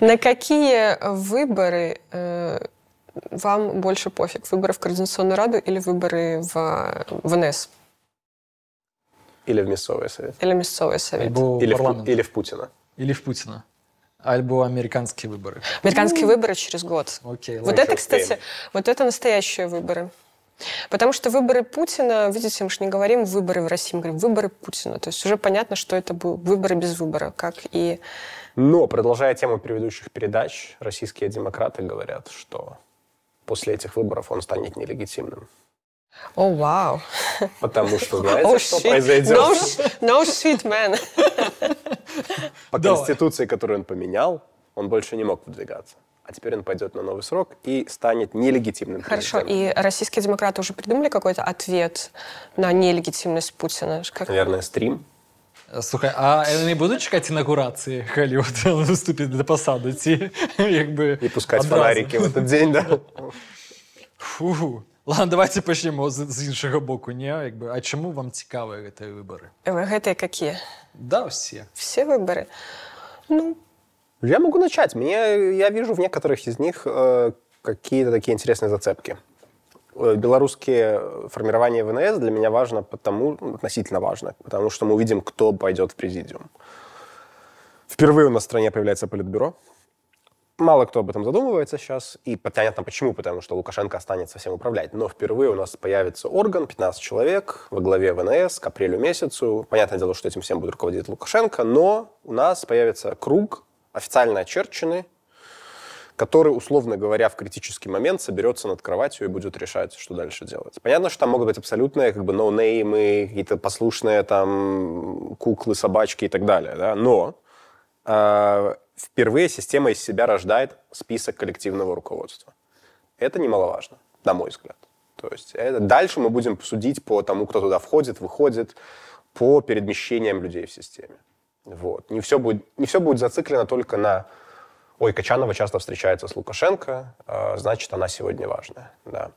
На какие выборы э, вам больше пофиг? Выборы в Координационную Раду или выборы в ВНС? Или в мясцовый совет. Или мясцовый совет. Альбо Или в, или в Путина. Или в Путина. Альбо американские выборы. Американские выборы через год. Окей, Вот ладно. это, кстати, успеем. вот это настоящие выборы. Потому что выборы Путина, видите, мы же не говорим выборы в России, мы говорим выборы Путина. То есть уже понятно, что это будут выборы без выбора, как и... Но, продолжая тему предыдущих передач, российские демократы говорят, что после этих выборов он станет нелегитимным. О, вау. Потому что знаете, Oh, что shit. произойдет? No, no shit, man. По Давай. конституции, которую он поменял, он больше не мог выдвигаться. А теперь он пойдет на новый срок и станет нелегитимным Хорошо, и российские демократы уже придумали какой-то ответ на нелегитимность Путина? Как... Наверное, стрим. Слухай, а яны будуць чакаць інагурацыі калі выступіць да пасады ці як бы і пускаць фонарыкі в этот дзень да? Фу. Ладно, давайте пачнемо з, з іншага боку не як бы а чаму вам цікавыя гэтыя выбары гэтыя какие да все все выборы ну. Я могу начать. Мне я вижу в некоторых из них э, какие-то такие интересные зацепки. Э, Белорусские формирования ВНС для меня важно потому, ну, относительно важно, потому что мы увидим, кто пойдет в президиум. Впервые у нас в стране появляется политбюро. Мало кто об этом задумывается сейчас, и понятно почему, потому что Лукашенко останется всем управлять. Но впервые у нас появится орган, 15 человек во главе ВНС к апрелю месяцу. Понятное дело, что этим всем будет руководить Лукашенко, но у нас появится круг официально очерченный, который, условно говоря, в критический момент соберется над кроватью и будет решать, что дальше делать. Понятно, что там могут быть абсолютные как бы ноунеймы, какие-то послушные там куклы, собачки и так далее, да? но э, впервые система из себя рождает список коллективного руководства. Это немаловажно, на мой взгляд. То есть это, дальше мы будем судить по тому, кто туда входит, выходит, по перемещениям людей в системе. Вот. Не, все будет, не все будет зациклено только на «Ой, Качанова часто встречается с Лукашенко, э, значит, она сегодня важная». Да.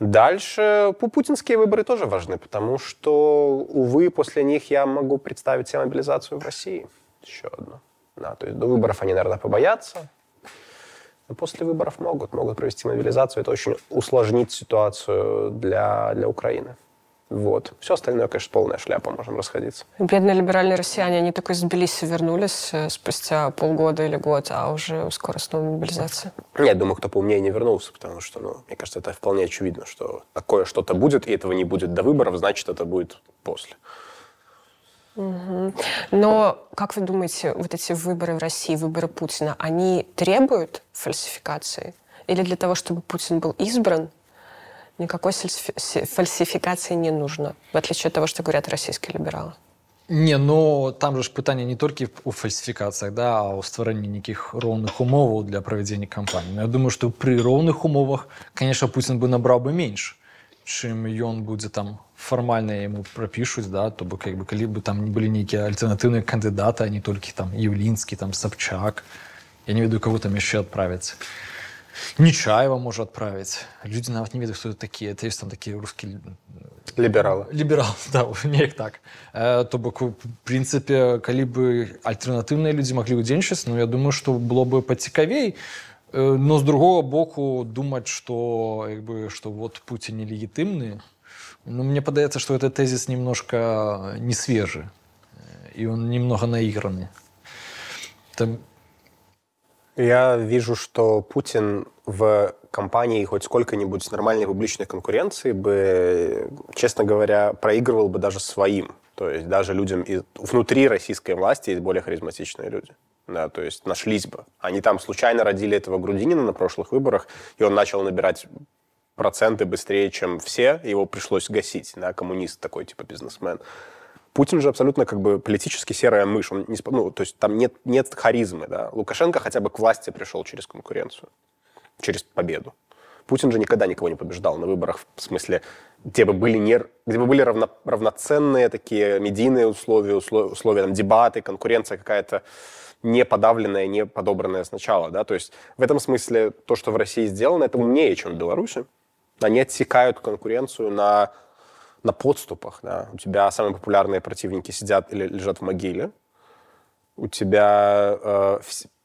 Дальше пу- путинские выборы тоже важны, потому что, увы, после них я могу представить себе мобилизацию в России. Еще одну. Да, то есть до выборов они, наверное, побоятся. Но после выборов могут, могут провести мобилизацию. Это очень усложнит ситуацию для, для Украины. Вот. Все остальное, конечно, полная шляпа, можем расходиться. бедные либеральные россияне, они только из Тбилиси вернулись э, спустя полгода или год, а уже скоро снова мобилизация. Я думаю, кто поумнее не вернулся, потому что, ну, мне кажется, это вполне очевидно, что такое что-то будет, и этого не будет до выборов, значит, это будет после. Но, как вы думаете, вот эти выборы в России, выборы Путина, они требуют фальсификации? Или для того, чтобы Путин был избран, никакой сельсфи- се- фальсификации не нужно, в отличие от того, что говорят российские либералы? Не, ну там же ж питання не тільки у фальсифікаціях, да, а у створенні яких ровних умов для проведення кампанії. Ну, я думаю, що при ровних умовах, звісно, Путін би набрав би менше, чим ён будзе там фармальна яму прапішуць да то бок як бы калі бы там не былі нейкія альтэрнатыўныя кандыдаты а не толькі там Евлінскі там Сабчак я не ведаю кого там яшчэ адправіць Нечаева можа адправіць людзі нават не ведаюць хто это такія это ёсць там такія рускі Либералы. ліберал да, неяк так э, то бок у прынцыпе калі бы альтэрнатыўныя людзі маглі удзельнічаць ну я думаю што было бы пацікавей Э, но з другого боку думаць што як бы што вот Пуцін нелегітымны ну мне падаецца што этот тезис немножко не свежы Э, і он немного наиграны там я вижу, что Путин в компании хоть сколько-нибудь нормальной публичной конкуренции бы, честно говоря, проигрывал бы даже своим. То есть даже людям из, внутри российской власти есть более харизматичные люди. Да, то есть нашлись бы. Они там случайно родили этого Грудинина на прошлых выборах, и он начал набирать проценты быстрее, чем все, его пришлось гасить, да, коммунист такой, типа бизнесмен. Путин же абсолютно как бы политически серая мышь. Он не, ну, то есть там нет, нет харизмы. Да? Лукашенко хотя бы к власти пришел через конкуренцию, через победу. Путин же никогда никого не побеждал на выборах, в смысле, где бы были, не, где бы были равно, равноценные такие медийные условия, условия, условия там, дебаты, конкуренция какая-то не подавленная, не подобранная сначала. Да? То есть в этом смысле то, что в России сделано, это умнее, чем в Беларуси. Они отсекают конкуренцию на на подступах, да. У тебя самые популярные противники сидят или лежат в могиле. У тебя э,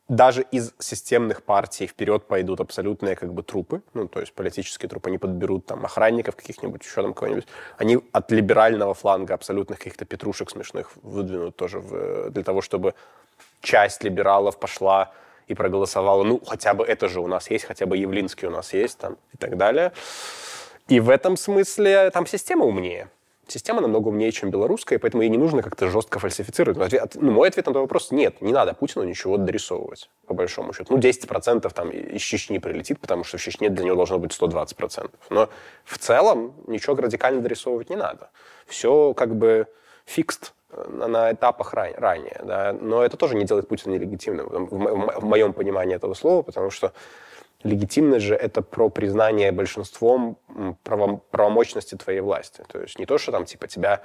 даже из системных партий вперед пойдут абсолютные как бы трупы, ну, то есть политические трупы, они подберут там охранников каких-нибудь, еще там кого-нибудь. Они от либерального фланга абсолютных каких-то петрушек смешных выдвинут тоже в, для того, чтобы часть либералов пошла и проголосовала, ну, хотя бы это же у нас есть, хотя бы Явлинский у нас есть там и так далее. И в этом смысле там система умнее система намного умнее, чем белорусская, поэтому ей не нужно как-то жестко фальсифицировать. Ответ, ну, мой ответ на этот вопрос – нет, не надо Путину ничего дорисовывать, по большому счету. Ну, 10% там из Чечни прилетит, потому что в Чечне для него должно быть 120%. Но в целом ничего радикально дорисовывать не надо. Все как бы фикст э, на этапах ранее. Да? Но это тоже не делает Путина нелегитимным, в моем понимании этого слова, потому что Легитимность же это про признание большинством право, правомочности твоей власти. То есть не то, что там типа тебя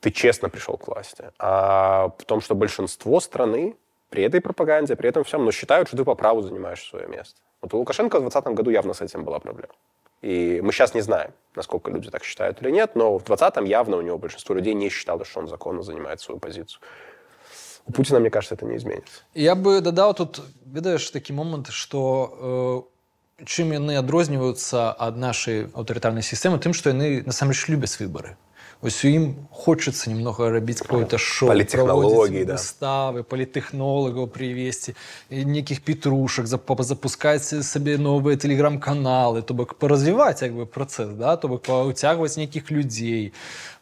ты честно пришел к власти, а в том, что большинство страны при этой пропаганде, при этом всем, но считают, что ты по праву занимаешь свое место. Вот у Лукашенко в 2020 году явно с этим была проблема. И мы сейчас не знаем, насколько люди так считают или нет, но в 2020-м явно у него большинство людей не считало, что он законно занимает свою позицию. У Путина, мне кажется, это не изменится. Я бы додал тут, ведаеш такі момент што э, чым яны адрозніваюцца ад нашай аўтарытарнай сістэмы тым што яны насамрэч любяць выбары Вось у ім хочацца немного рабіць какое-то шоу палітэхналогіі да. ставы палітэхнолагаў прывесці нейкіх петрушак запускаць сабе новыя тэлеграм-каналы то бок паразвіваць як бы працэс да то бок паўцягваць нейкіх людзей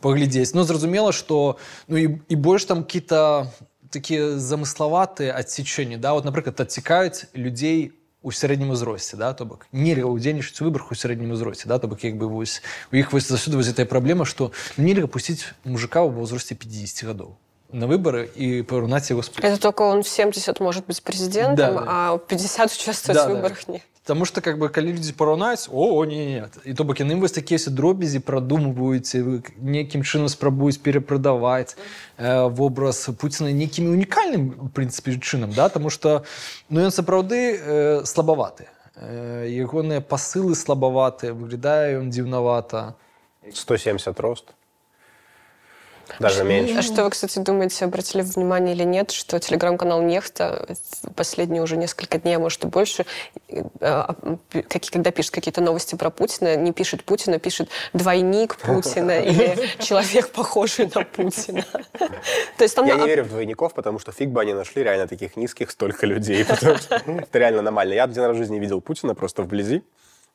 паглядзець но зразумела што ну і, і больш там кіта такія замыславатыя адсечэнні да вот напрыклад адцікаюць людзей у сярэднім узросце да то бок нельга ўдзельнічаць у выбарах у сярэднім узросце да то бок як бы вось у іх вось заўсёды вось гэтая праблема што нельга пусціць мужика ў возрасце 50 гадоў на выборы и поравнать его с Это только он в 70 может быть президентом, да, да. а в 50 участвовать да, в выборах да. нет. Потому что как бы калі людзі параўнаюць о, о не нет і то бок яны вось такія дробязі прадумваюць нейкім чынам спрабуюць перапрадаваць э, вобраз Пуціна нейкімі унікальным прынцыпе чынам да тому что ну ён сапраўды э, слабаваты э, ягоныя пасылы слабаватыя выглядае ён дзіўнавата 170 рост даже меньше. А что вы, кстати, думаете, обратили внимание или нет, что телеграм-канал Нехта последние уже несколько дней, а может и больше, э, а, когда пишет какие-то новости про Путина, не пишет Путина, пишет двойник Путина или человек, похожий на Путина. То есть там... Я не верю в двойников, потому что фиг бы они нашли реально таких низких столько людей. Это реально нормально. Я один раз в жизни видел Путина просто вблизи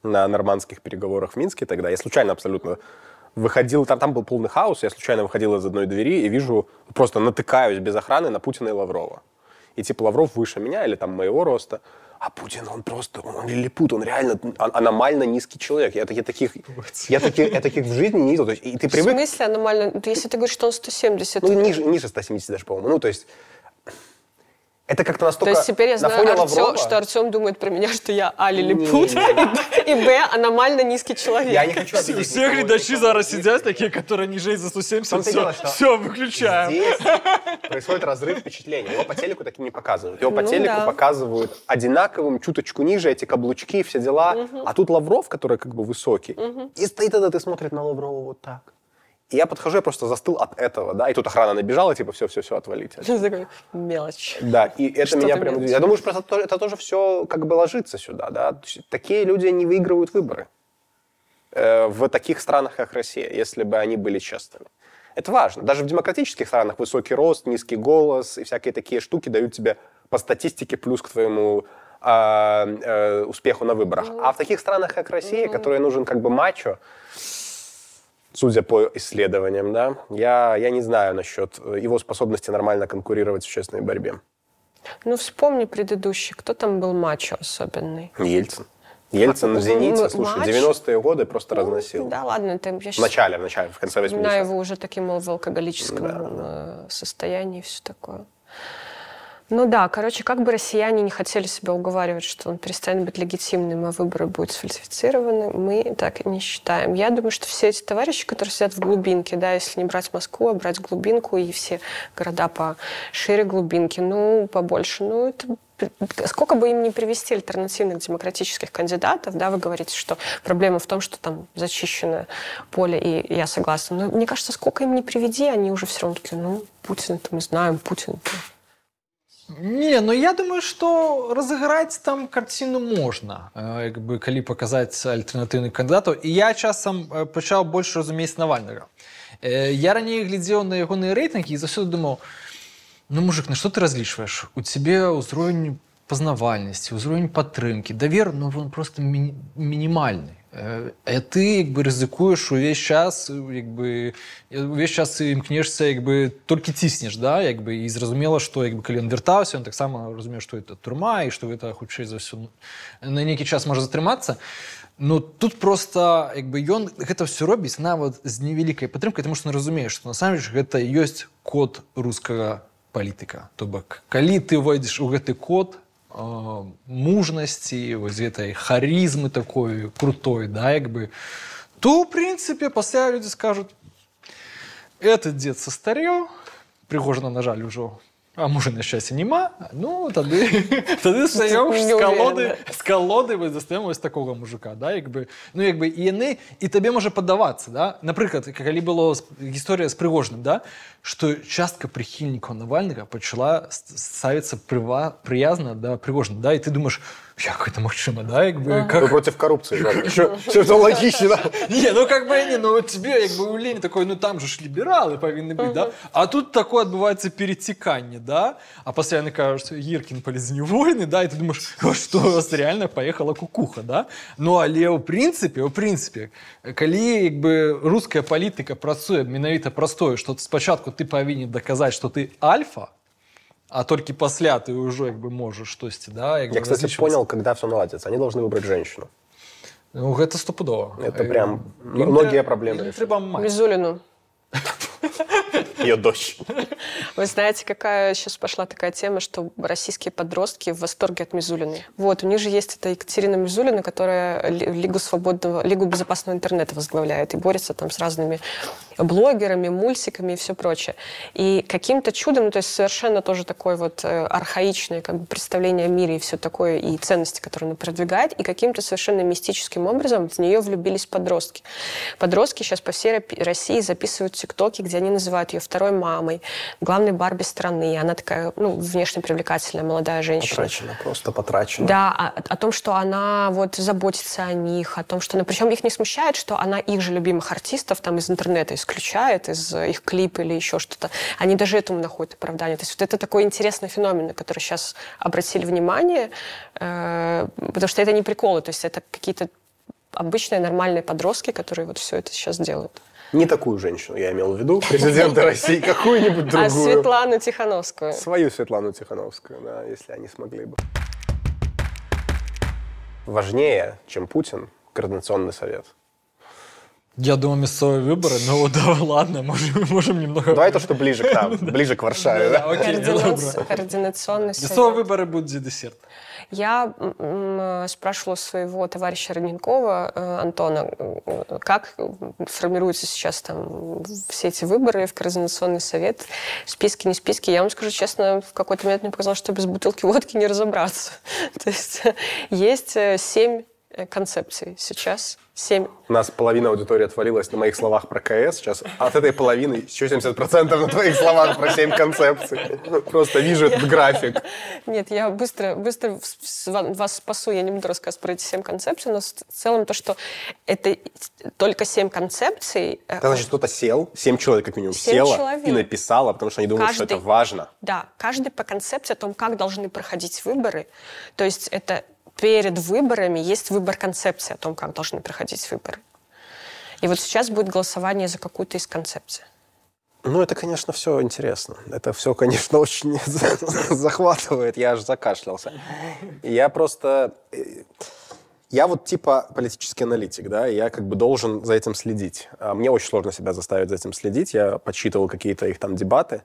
на нормандских переговорах в Минске тогда. Я случайно абсолютно выходил, там, там был полный хаос, я случайно выходил из одной двери и вижу, просто натыкаюсь без охраны на Путина и Лаврова. И типа Лавров выше меня или там моего роста, а Путин, он просто, он лилипут, он реально аномально низкий человек. Я, я, таких, я, таких, я таких в жизни не видел. То есть, и ты привык... В смысле аномально? Если ты говоришь, что он 170... Ну, ниже, ниже 170 даже, по-моему. Ну, то есть это как-то настолько То есть теперь я знаю, Артем, Лаврова... что Артем думает про меня, что я А. Лилипут, и Б. аномально низкий человек. Я не хочу обидеть Все глядачи зараз сидят, такие, которые ниже за 170, все, все, выключаем. Здесь происходит разрыв впечатлений. Его по телеку таки не показывают. Его по ну, телеку показывают одинаковым, чуточку ниже, эти каблучки, все дела. А тут Лавров, который как бы высокий, и стоит тогда, ты смотришь на Лаврова вот так. И я подхожу, я просто застыл от этого, да, и тут охрана набежала, типа, все-все-все, отвалите. Такой, мелочь. Да, и это что меня прям... Я думаю, что просто это тоже все как бы ложится сюда, да. Такие люди не выигрывают выборы э, в таких странах, как Россия, если бы они были честными. Это важно. Даже в демократических странах высокий рост, низкий голос и всякие такие штуки дают тебе по статистике плюс к твоему э, э, успеху на выборах. Mm. А в таких странах, как Россия, mm. которой нужен как бы мачо, судя по исследованиям, да, я, я не знаю насчет э, его способности нормально конкурировать в честной борьбе. Ну, вспомни предыдущий. Кто там был мачо особенный? Ельцин. Ельцин а, в «Зените», ну, слушай, матч? 90-е годы просто ну, разносил. Да, ладно, это я. В начале, в начале, в конце 80-х. Знаю его уже таким, мол, в алкоголическом да, да. Э, состоянии и все такое. Ну да, короче, как бы россияне не хотели себя уговаривать, что он перестанет быть легитимным, а выборы будут сфальсифицированы, мы так не считаем. Я думаю, что все эти товарищи, которые сидят в глубинке, да, если не брать Москву, а брать глубинку и все города по шире глубинки, ну, побольше, ну, это сколько бы им не привести альтернативных демократических кандидатов, да, вы говорите, что проблема в том, что там зачищено поле, и я согласна. Но мне кажется, сколько им не приведи, они уже все равно такие, ну, Путин, это мы знаем, Путин. -то Не, ну я думаю, что разыграть там картину можна, як бы калі паказаць альтэрнатыўных кандыдатаў і я часам э, пачаў больш разумець навальнага. Э, Я раней глядзеў на ягоныя рэйтынгі і заўсёды думаў ну мужик на что ты разлічваеш у цябе ўзровень пазнавальнасці ўзровень падтрымкі давер ну он просто мі мінімальны Э, а ты як бы рызыкуеш увесь час як бы увесь час імкнешся як бы толькі ціснеш да як бы і зразумела што як бы калі ён вяртаўся он таксама разумею што это турма і што гэта хутчэй за ўсё на нейкі час можа затрымацца Ну тут просто як бы ён гэта все робіць нават з невялікай падтрымкай тому што разумееш што насамрэч гэта ёсць код рускага палітыка то бок калі ты увойдзеш у гэты код мужнасці вось гэтай харызмы такой крутой да як бы то в прынцыпе пасля людзі скажуць этот дзед састареў прыгожана на жаль ужо а мужа на шчасце няма ну тады тады з калоды з калоды вы застаем вось такога мужика да як бы ну як бы і яны і табе можа падавацца да. Напрыклад калі было гісторыя з прыгожным да што частка прыхільнікаў навальнага пачала ставіцца прыва прыязна да прыгожна да і ты думаешь як это магчыма да як бы как... против коррупции это логично не ну как бы не ну тебе як бы у лень такой ну там же ж лібералы павінны быць да а тут такое адбываецца переціканне да а пасля яны кажуць гіркін палезні войны да і ты думаешь что у вас реально поехала кукуха да ну але ў прынцыпе у прынцыпе калі як бы руская палітыка працуе менавіта простое что спачатку ты павінен даказаць что ты альфа а только пасля ты уже как бы можешь. Штосьці да я кстати понял когда все наладится. Они должны выбрать женщину. Ну гэта стопудова это прям многие проблемы мизулину ее дочь. Вы знаете, какая сейчас пошла такая тема, что российские подростки в восторге от Мизулиной. Вот, у них же есть эта Екатерина Мизулина, которая Лигу свободного, Лигу безопасного интернета возглавляет и борется там с разными блогерами, мультиками и все прочее. И каким-то чудом, ну, то есть совершенно тоже такое вот э, архаичное как бы, представление о мире и все такое, и ценности, которые она продвигает, и каким-то совершенно мистическим образом в нее влюбились подростки. Подростки сейчас по всей России записывают тиктоки, где они называют ее второй мамой, главной Барби страны. Она такая, ну, внешне привлекательная молодая женщина. Потрачена, просто потрачена. Да, о, о том, что она вот заботится о них, о том, что... Ну, причем их не смущает, что она их же любимых артистов там из интернета исключает, из их клипа или еще что-то. Они даже этому находят оправдание. То есть вот это такой интересный феномен, на который сейчас обратили внимание, э, потому что это не приколы, то есть это какие-то обычные нормальные подростки, которые вот все это сейчас делают. Не такую женщину я имел в виду, президента России, какую-нибудь другую. А Светлану Тихановскую. Свою Светлану Тихановскую, да, если они смогли бы. Важнее, чем Путин, Координационный совет. Я думаю, мясцовые выборы, ну да, ладно, можем, можем немного... Давай то, что ближе к нам, ближе к Варшаве. Да, Координационный совет. Мясцовые выборы будут за десерт. Я спрашивала своего товарища Родненкова, э, Антона, э, как формируются сейчас там все эти выборы в Координационный совет, списки, не списки. Я вам скажу честно, в какой-то момент мне показалось, что без бутылки водки не разобраться. То есть есть э, семь концепций сейчас. 7. У нас половина аудитории отвалилась на моих словах про КС сейчас. От этой половины еще 70% на твоих словах про 7 концепций. Просто вижу этот график. Нет, я быстро, быстро вас спасу. Я не буду рассказывать про эти 7 концепций, но в целом то, что это только 7 концепций... Это значит, кто-то сел, 7 человек как минимум 7 села человек. и написала, потому что они думают, каждый, что это важно. Да, каждый по концепции о том, как должны проходить выборы. То есть это перед выборами есть выбор концепции о том, как должны проходить выборы. И вот сейчас будет голосование за какую-то из концепций. Ну, это, конечно, все интересно. Это все, конечно, очень захватывает. Я аж закашлялся. Я просто... Э, я вот типа политический аналитик, да, я как бы должен за этим следить. А мне очень сложно себя заставить за этим следить. Я подсчитывал какие-то их там дебаты.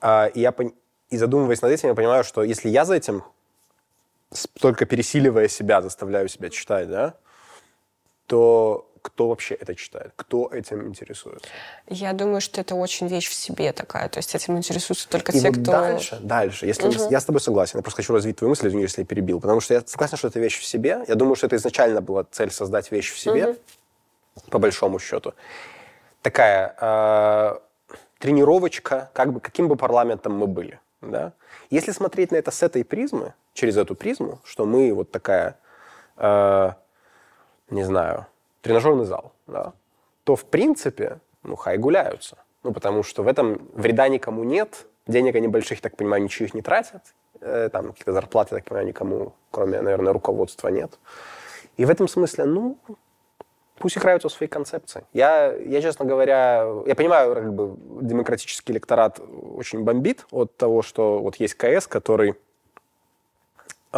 А, и я и задумываясь над этим, я понимаю, что если я за этим только пересиливая себя, заставляю себя читать, да, то кто вообще это читает? Кто этим интересуется? Я думаю, что это очень вещь в себе такая. То есть этим интересуются только И те, вот кто... дальше, дальше. Если угу. Я с тобой согласен. Я просто хочу развить твою мысль, если я перебил. Потому что я согласен, что это вещь в себе. Я думаю, что это изначально была цель создать вещь в себе, угу. по большому счету. Такая э, тренировочка, как бы, каким бы парламентом мы были. Да? Если смотреть на это с этой призмы, через эту призму, что мы вот такая, э, не знаю, тренажерный зал, да, то в принципе, ну, хай гуляются. Ну, потому что в этом вреда никому нет, денег они больших, так понимаю, ничьих не тратят, э, там какие-то зарплаты, так понимаю, никому, кроме, наверное, руководства нет. И в этом смысле, ну, пусть играют со своей концепцией. Я, я, честно говоря, я понимаю, как бы демократический электорат очень бомбит от того, что вот есть КС, который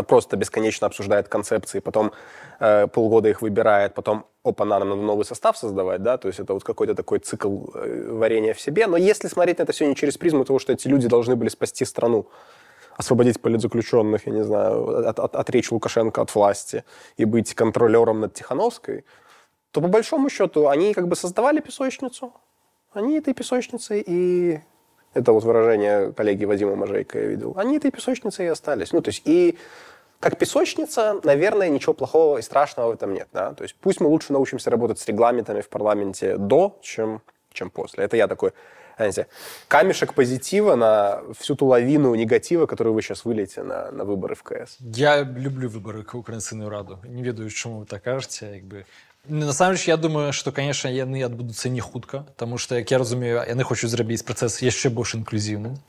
просто бесконечно обсуждает концепции, потом э, полгода их выбирает, потом опа, нам надо новый состав создавать, да, то есть это вот какой-то такой цикл э, варения в себе. Но если смотреть на это все не через призму того, что эти люди должны были спасти страну, освободить политзаключенных, я не знаю, от, от, отречь Лукашенко от власти и быть контролером над Тихановской, то по большому счету они как бы создавали песочницу. Они этой песочницей и... Это вот выражение коллеги Вадима Можейко я видел. Они этой песочницей и остались. Ну, то есть и как песочница, наверное, ничего плохого и страшного в этом нет. Да? То есть пусть мы лучше научимся работать с регламентами в парламенте до, чем, чем после. Это я такой знаете, камешек позитива на всю ту лавину негатива, которую вы сейчас выльете на, на выборы в КС. Я люблю выборы к Украинскую Раду. Не ведаю, чому ви так кажете. Якби. Насамрэч я думаю што канешне яны адбудуцца не хутка Таму што як я разумею яны хочуць зрабіць працэс яшчэ больш інклюзіўным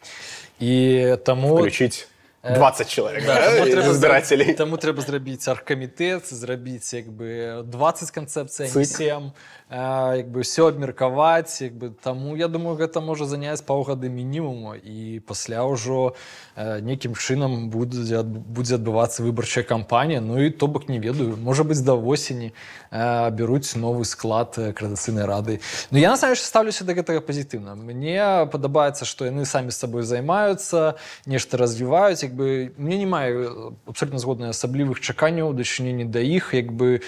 і таму включить 20 чалавек да, збірацелей таму трэба зрабіць аргкамітэт зрабіць як бы 20 канцэпцый 7 як бы все абмеркаваць як бы таму я думаю гэта можа заняць паўгады мінімуму і пасля ўжо нейкім чынам будзе будзе адбывацца выбарчая кампанія. Ну і то бок не ведаю можа быць да восені бяруць новы склад крадацыйнай рады. Ну я насамрэч ставлюся да гэтага пазітыўна. Мне падабаецца што яны самі з сабой займаюцца нешта развіваюць. Як бы мне не маю абсолютно згодна асаблівых чаканняў дачыненні да іх. Як бы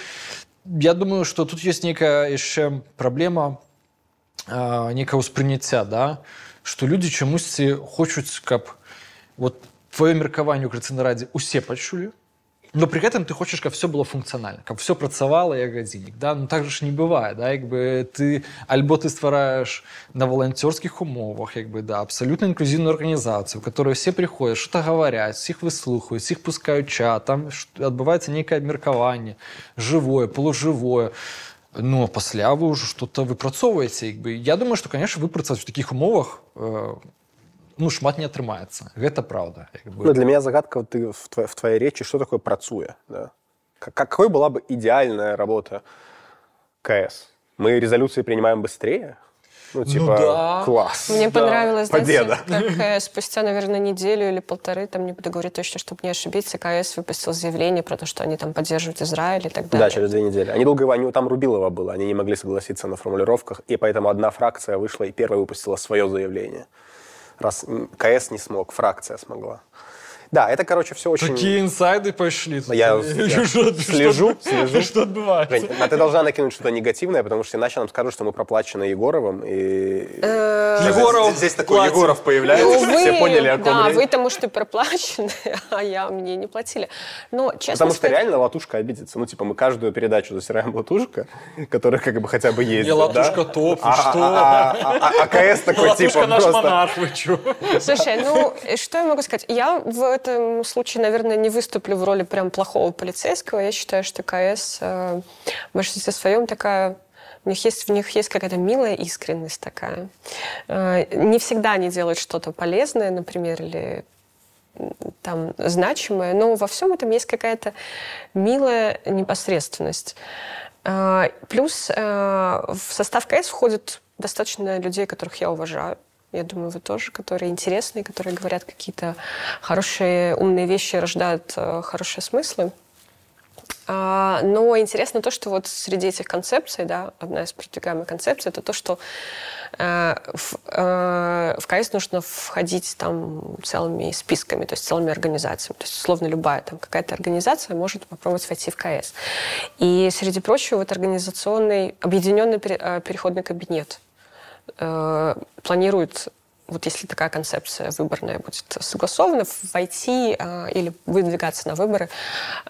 я думаю что тут есть некая яшчэ праблема некае ўспрыняцця да что людзі чамусьці хочуць каб вот твоё меркаванне ў крыцыны радзе усе пачулі но при гэтым ты хочаш каб все было функцыянальна каб все працавала як гадзіннік да ну так же ж не бывае да як бы ты альбо ты ствараеш на валанцёрскіх умовах як бы да абсалютна інклюзіўную арганізацыю которую все приходят что-то гаваряць всіх выслухаюць іх пускаюць чат там адбываецца нейкае абмеркаванне жывое полужывое ну пасля вы ўжо что-то выпрацоўваеце як бы я думаю что конечно выпрацаваць в таких умовах э, ну шмат не атрымаецца гэта праўда бы. ну, для меня загадка вот ты в, твоей, в твоей речи что такое працуе да? какой была бы идеальная работа КС мы резолюции принимаем быстрее ну, ну типа, ну, да. класс. Мне да. понравилось, Победа. знаете, как спустя, наверное, неделю или полторы, там не буду говорить точно, чтобы не ошибиться, КС выпустил заявление про то, что они там поддерживают Израиль и так далее. Да, через две недели. Они долго, они, там Рубилова было, они не могли согласиться на формулировках, и поэтому одна фракция вышла и первая выпустила свое заявление раз КС не смог, фракция смогла. Да, это, короче, все очень... Такие инсайды пошли. Я, я слежу, слежу. Что отбывается? Жень, а ты должна накинуть что-то негативное, потому что иначе нам скажут, что мы проплачены Егоровым. И... Э, Егоров Здесь такой Егоров появляется, ну, все поняли, о ком Да, вы тому что проплачены, а я мне не платили. Но, честно Потому что реально латушка обидится. Ну, типа, мы каждую передачу засираем латушка, которая как бы хотя бы есть. Не латушка топ, а, что? А, а КС такой, типа, Латушка наш монарх, вы что? Слушай, ну, что я могу сказать? Я в этом случае, наверное, не выступлю в роли прям плохого полицейского. Я считаю, что КС э, в большинстве своем такая у них есть, в них есть какая-то милая искренность такая. Э, не всегда они делают что-то полезное, например, или там значимое, но во всем этом есть какая-то милая непосредственность. Э, плюс э, в состав КС входит достаточно людей, которых я уважаю. Я думаю, вы тоже, которые интересные, которые говорят какие-то хорошие, умные вещи, рождают э, хорошие смыслы. А, но интересно то, что вот среди этих концепций, да, одна из продвигаемых концепций, это то, что э, в, э, в КС нужно входить там целыми списками, то есть целыми организациями. То есть, условно, любая там какая-то организация может попробовать войти в КС. И, среди прочего, вот организационный, объединенный переходный кабинет – Э, планирует вот если такая концепция выборная будет согласована, войти а, или выдвигаться на выборы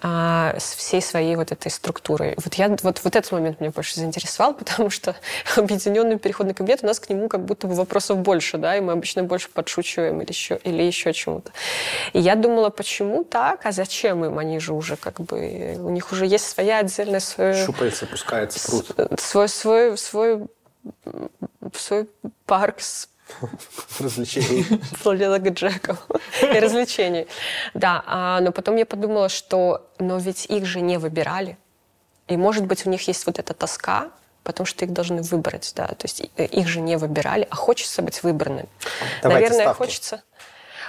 а, с всей своей вот этой структурой. Вот, я, вот, вот этот момент меня больше заинтересовал, потому что объединенный переходный кабинет, у нас к нему как будто бы вопросов больше, да, и мы обычно больше подшучиваем или еще, или еще чему-то. И я думала, почему так, а зачем им? Они же уже как бы, у них уже есть своя отдельная... Своя, Щупается, пускается, пруд. Свой, свой, свой, свой парк с Развлечений. Планета Джеков. И развлечений. Да, а, но потом я подумала, что но ведь их же не выбирали. И, может быть, у них есть вот эта тоска, потому что их должны выбрать, да. То есть их же не выбирали, а хочется быть выбранным. Давайте Наверное, ставки. хочется...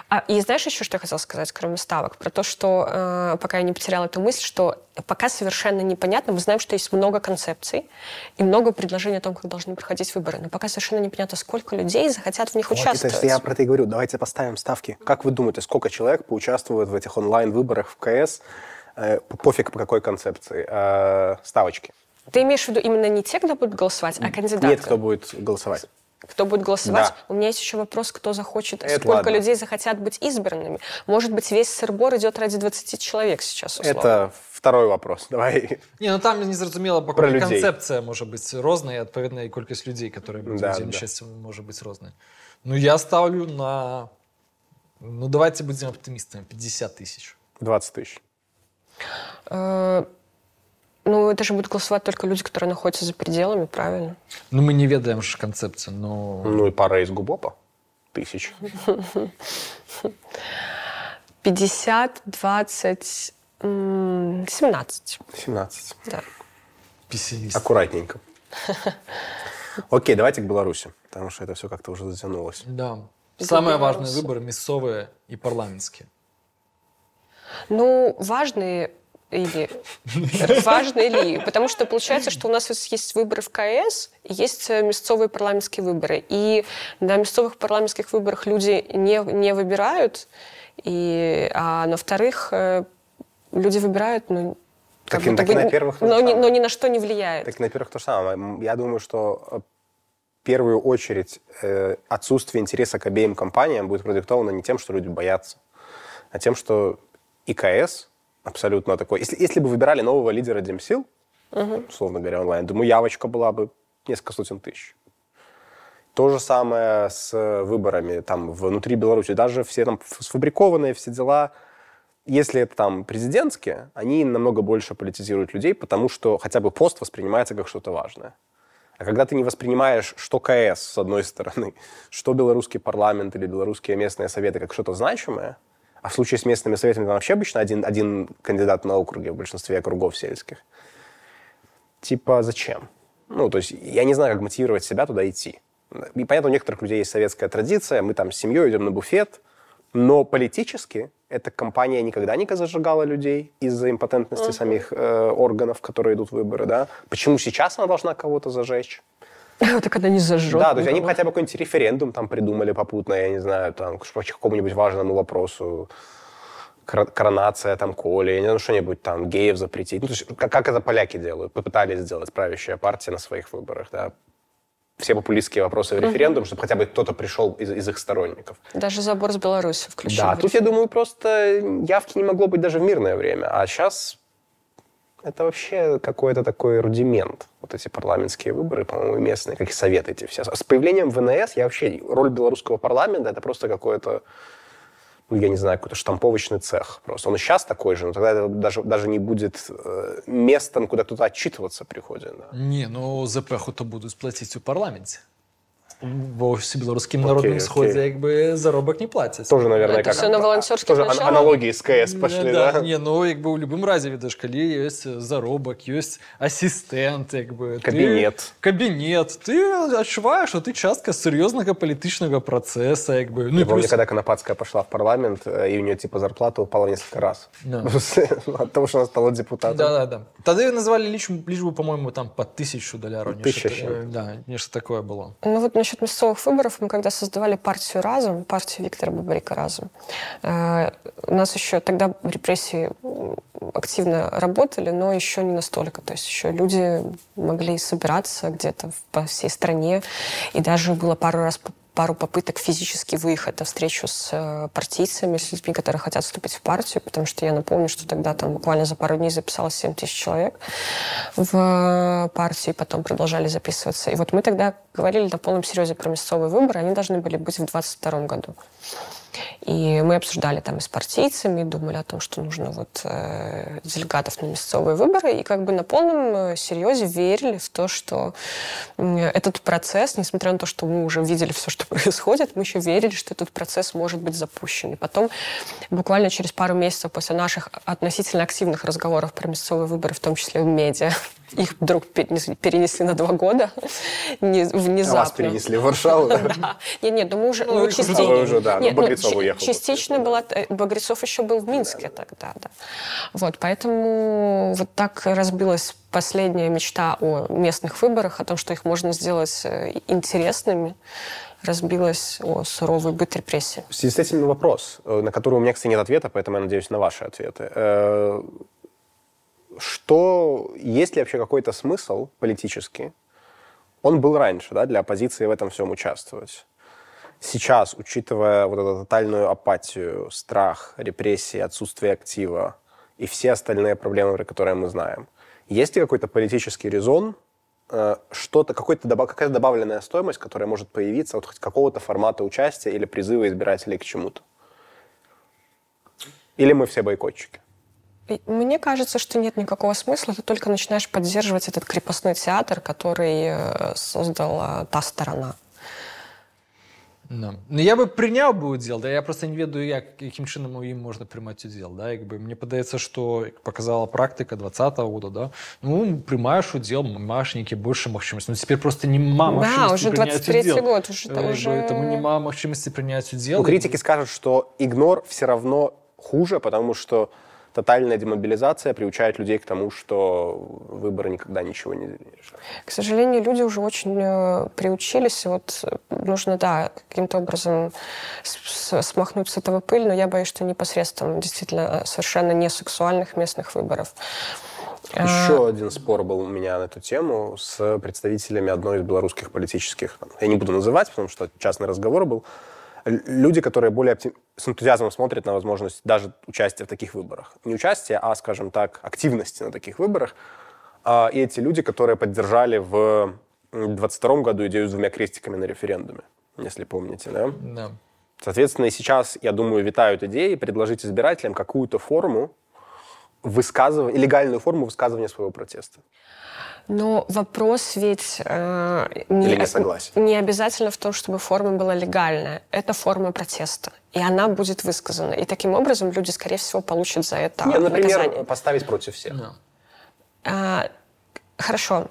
А, и знаешь еще, что я хотела сказать, кроме ставок? Про то, что, э, пока я не потеряла эту мысль, что пока совершенно непонятно, мы знаем, что есть много концепций и много предложений о том, как должны проходить выборы, но пока совершенно непонятно, сколько людей захотят в них Вот, участвовать. это же я про это и говорю. Давайте поставим ставки. Как вы думаете, сколько человек поучаствует в этих онлайн-выборах в КС? Э, пофиг по какой концепции. Э, ставочки. Ты имеешь в виду именно не те, кто будет голосовать, а кандидаты? Нет, кто будет голосовать Кто будет голосовать? Да. У меня есть еще вопрос, кто захочет, Это сколько ладно. людей захотят быть избранными. Может быть, весь сырбор идет ради 20 человек сейчас, условно. Это второй вопрос. Давай. Ні, ну там незрозуміло, бо Про людей. концепція може бути різна, і відповідно і кількість людей, які будуть Да, да, да. участь, може бути різна. Ну, я ставлю на... Ну, давайте будем оптимистами. 50 тысяч. 20 тысяч. ну, это же будут голосовать только люди, которые находятся за пределами, правильно? Ну, мы не ведаем же концепцию, но... Ну и пара из Губопа. Тысяч. 50, 20, м, 17. 17. Да. Пессимист. Аккуратненько. Окей, давайте к Беларуси, потому что это все как-то уже затянулось. Да. Самые важные выборы – мясовые и парламентские. Ну, важные или важные ли? Потому что получается, что у нас есть выборы в КС, и есть э, местовые парламентские выборы. И на местовых парламентских выборах люди не, не выбирают, и, а на вторых э, люди выбирают, ну, как Так и- так и бы на н- первых но, ни, самое. но ни на что не влияет. Так, во-первых, то же самое. Я думаю, что э, в первую очередь э, отсутствие интереса к обеим компаниям будет продиктовано не тем, что люди боятся, а тем, что ИКС абсолютно такой... Если, если бы выбирали нового лидера Демсил, условно говоря, онлайн, думаю, явочка была бы несколько сотен тысяч. То же самое с выборами там внутри Беларуси. Даже все там сфабрикованные все дела, если это там президентские, они намного больше политизируют людей, потому что хотя бы пост воспринимается как что-то важное. А когда ты не воспринимаешь, что КС, с одной стороны, что белорусский парламент или белорусские местные советы как что-то значимое, а в случае с местными советами там вообще обычно один, один кандидат на округе в большинстве округов сельских. Типа, зачем? Ну, то есть я не знаю, как мотивировать себя туда идти. И понятно, у некоторых людей есть советская традиция, мы там с семьей идем на буфет, но политически эта компания никогда не зажигала людей из-за импотентности самих э, органов, которые идут в выборы, да? Почему сейчас она должна кого-то зажечь? Так она не зажжет. Да, то есть они бы никого. хотя бы какой-нибудь референдум там придумали попутно, я не знаю, там, к какому-нибудь важному вопросу, кор- коронация там Коли, я не знаю, что-нибудь там, геев запретить. Ну, то есть как, как это поляки делают, попытались сделать правящая партия на своих выборах, да. Все популистские вопросы в референдум, чтобы хотя бы кто-то пришел из, из их сторонников. Даже забор с Беларуси включили. Да, тут, я думаю, просто явки не могло быть даже в мирное время. А сейчас это вообще какой-то такой рудимент. Вот эти парламентские выборы, по-моему, местные, как и советы эти все. С появлением ВНС я вообще... Роль белорусского парламента — это просто какое-то ну, я не знаю, какой-то штамповочный цех просто. Он сейчас такой же, но тогда это даже, даже не будет э, местом, куда кто-то отчитываться приходит. Да. Не, ну ЗПХу то будуть платити у парламенті Бо всі білоруським Окей, народним окей. сході якби заробок не платять. Тоже, наверное, Это как... всё на волонтерских Тоже ан- началах? аналогии с КС пошли, да, да? Не, ну якби у любым разі відаш, калі ёсць заробак, ёсць асістэнт, якби ты- Кабінет. кабінет. Ты адчуваеш, що ти частка сур'ёзнага палітычнага працэса, якби. Ну, Я і помню, плюс, когда Конопатская пошла в парламент, э, и у нее типа зарплата упала в несколько раз. Да. От того, что она стала депутатом. Да, да, да. Тады назвалі лічбу, лічбу по-моему, там по тысячу доляраў. Тысяча нешта, чым. да, нешта такое было. Ну вот насчет местовых выборов, мы когда создавали партию «Разум», партию Виктора Бабарика «Разум», э, у нас еще тогда репрессии активно работали, но еще не настолько. То есть еще люди могли собираться где-то по всей стране. И даже было пару раз пару попыток физически выехать на встречу с э, партийцами, с людьми, которые хотят вступить в партию, потому что я напомню, что тогда там буквально за пару дней записалось 7 тысяч человек в партию, и потом продолжали записываться. И вот мы тогда говорили на полном серьезе про мясцовые выборы, они должны были быть в 2022 году. И мы обсуждали там и с партийцами, думали о том, что нужно вот э, делегатов на мясцовые выборы, и как бы на полном э, серьезе верили в то, что этот процесс, несмотря на то, что мы уже видели все, что происходит, мы еще верили, что этот процесс может быть запущен. И потом, буквально через пару месяцев после наших относительно активных разговоров про мясцовые выборы, в том числе в медиа, их вдруг перенесли на два года внезапно. А вас перенесли в Варшаву? Да. Нет, нет, ну мы уже, частично. уже, да, нет, Багрецов уехал. Частично была, э, Багрецов еще был в Минске тогда, да. Вот, поэтому вот так разбилась последняя мечта о местных выборах, о том, что их можно сделать э, интересными разбилась о суровый быт репрессий. В связи с этим вопрос, э, на который у меня, кстати, нет ответа, поэтому я надеюсь на ваши ответы что есть ли вообще какой-то смысл политический? Он был раньше, да, для оппозиции в этом всем участвовать. Сейчас, учитывая вот эту тотальную апатию, страх, репрессии, отсутствие актива и все остальные проблемы, про которые мы знаем, есть ли какой-то политический резон, э, что-то, какой-то, какая-то добавленная стоимость, которая может появиться от какого-то формата участия или призыва избирателей к чему-то? Или мы все бойкотчики? Мне кажется, что нет никакого смысла. Ты только начинаешь поддерживать этот крепостной театр, который э, создала та сторона. No. Ну, я бы прыняў бы удзел да я просто не ведаю як якім чынам у ім можна прымаць удзел да як бы мне падаецца что показала практыка двадцатого года да ну прымаешь удзел маеш нейкі больше магчымасць ну теперь просто не мама да, уже 23 год уже, э, уже... этому не магчымасці прыняць удзел ну, критики скажут что игнор все равно хуже потому что тотальная демобилизация приучает людей к тому, что выборы никогда ничего не решают. К сожалению, люди уже очень э, приучились. Вот э, нужно, да, каким-то образом смахнуть с этого пыль, но я боюсь, что непосредственно действительно э, совершенно не сексуальных местных выборов. Еще а... один спор был у меня на эту тему с представителями одной из белорусских политических. Я не буду называть, потому что частный разговор был люди, которые более оптим... с энтузиазмом смотрят на возможность даже участия в таких выборах. Не участия, а, скажем так, активности на таких выборах. А, и эти люди, которые поддержали в 2022 году идею с двумя крестиками на референдуме, если помните, да? Да. Соответственно, и сейчас, я думаю, витают идеи предложить избирателям какую-то форму высказывания, легальную форму высказывания своего протеста. Но вопрос ведь э, не, Или не, согласен. не обязательно в том, чтобы форма была легальная. Это форма протеста. И она будет высказана. И таким образом люди, скорее всего, получат за это Нет, например, наказание. поставить против всех. No. А, Хорошо.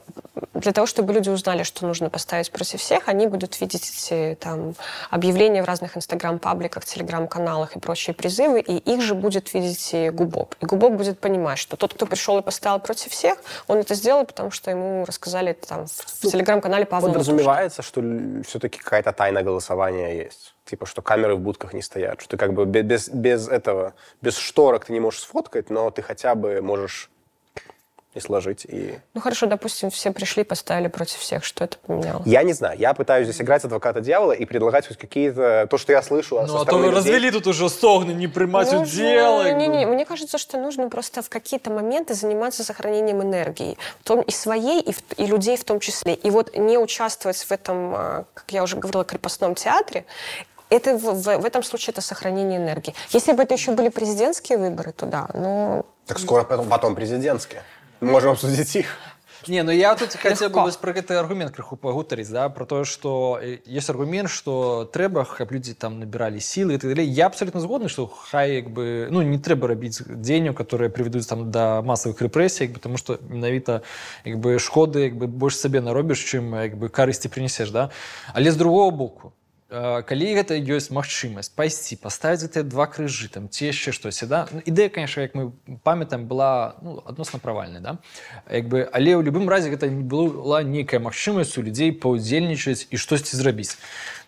Для того, чтобы люди узнали, что нужно поставить против всех, они будут видеть там, объявления в разных инстаграм-пабликах, телеграм-каналах и прочие призывы, и их же будет видеть и Губоб. И Губоб будет понимать, что тот, кто пришел и поставил против всех, он это сделал, потому что ему рассказали это там в ну, телеграм-канале Павла Подразумевается, что все-таки какая-то тайна голосования есть. Типа, что камеры в будках не стоят, что ты как бы без, без этого, без шторок ты не можешь сфоткать, но ты хотя бы можешь и сложить. И... Ну хорошо, допустим, все пришли, поставили против всех. Что это поменяло? Я не знаю. Я пытаюсь здесь играть адвоката дьявола и предлагать хоть какие-то... То, что я слышу Ну, а то вы людей. развели тут уже стогны, не примать нужно... удела. Не, не, мне кажется, что нужно просто в какие-то моменты заниматься сохранением энергии. В том и своей, и, в, и людей в том числе. И вот не участвовать в этом, а, как я уже говорила, крепостном театре, это в, в, в этом случае это сохранение энергии. Если бы это еще были президентские выборы, то да, но... Так скоро потом, потом президентские. Можем обсудить их. Не, ну я тут хотел бы про гэты аргумент крыху пагутарыць да про то что есть аргумент что трэба каб люди там набирали силы и так далее я абсолютно згодны что хай як бы ну не трэба рабіць дзеянняў которые приведуць там до массовых рэпрессий потому что менавіта як бы шкоды як бы больш сабе наробіш чым як бы карысці принесешь да. Але з другого боку калі гэта ёсць магчымасць пайсці паставіць гэтыя два крыжы там ці яшчэ штосьці да? Ну, ідэя конечно як мы памятаем была ну, адносна правальная да? Як бы але ў любым разе гэта не была нейкая магчымасць у людзей паўдзельнічаць і штосьці зрабіць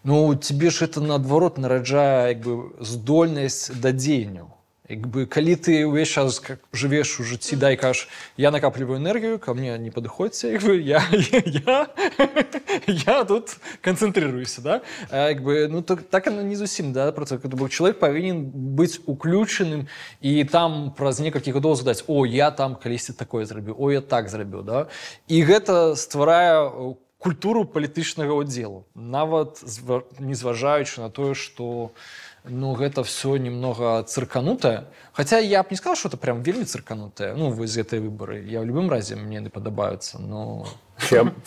ну тебе ж это наадварот нараджае як бы здольнасць да дзеянняў Як бы калі ты ўвесь час как жывеш у жыцці да і кажаш я накапліваю энергію ко мне не падыходзьце як бы я, я, я тут канцэнтрыруюся да? А, як бы ну так, так оно не зусім да про бок чалавек павінен быць уключаным і там праз некалькі гадоў задаць о я там калісьці такое зрабіў о я так зрабіў да? І гэта стварае культуру палітычнага ўдзелу нават не зважаючы на тое што у ну гэта все немного цырканутае Хаця я б не сказал что это прям вельмі цырканутае ну вы з гэтай выборы. Я в любым разе мне не падабаюцца но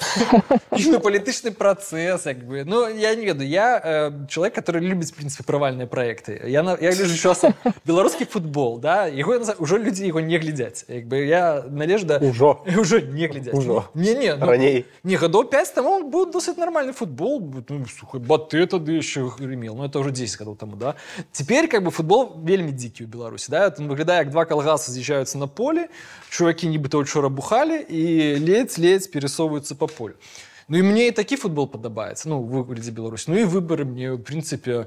ну, палітычны працэс як бы ну я не ведаю я э, человек который любіць прынцыпе правальныя проекты я на я лежу часам беларускі футбол да его ўжо людзі его не глядзяць як бы я належда ўжо ўжо не глядзяць ўжо не не ну, раней не гадоў 5 там он быў досыць нормальный футбол ну, сухой баты тады еще грымел ну это уже 10 гадоў тому да теперь как бы футбол вельмі дзікі ў беларусі да там выглядае як два калгаса з'язджаюцца на поле чувакі нібыта учора бухалі і ледзь ледзь пересу перасоўваюцца па полю Ну і мне і такі футбол падабаецца ну выглядзе Беларусь Ну і выборы мне в прынцыпе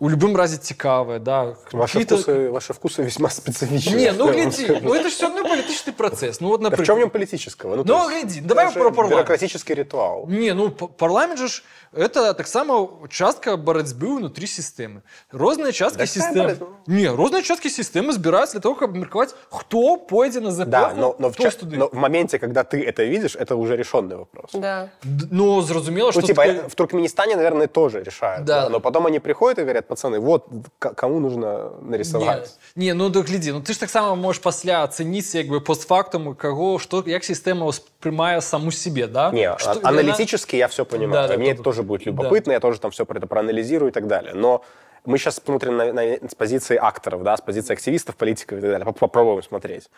у любым разе цікавыя да ваши вкусы, ваши вкусы весьма специфичные Не, ну, гляди, ну это же все равно политический процесс ну вот например... да в чем политического ну, ну гляди, давай про парламент бюрократический ритуал не ну парламент же это таксама частка барацьбы внутри сістэмы розныя часткі сістэмы не розныя часткі сістэмы збіраюць для того каб меркаваць хто пойдзе на запах да, но, но, в ча... но в моменте когда ты это видишь это уже решенный вопрос да. ну зразумела что ну, типа, такое... в туркменистане наверное тоже решают да. Да, но потом они приходят и говорят пацаны вот кому нужно нарисовать не, не ну да гляди ну ты ж таксама можешь пасля ацэніць як бы постфактум кого что як сістэма успрымае саму себе да не что, аналитически я все понимаю да, мне да, тоже тоже будет любопытно, да. я тоже там все про это проанализирую и так далее. Но мы сейчас смотрим на, на, с позиции акторов, да, с позиции активистов, политиков и так далее. Попробуем смотреть.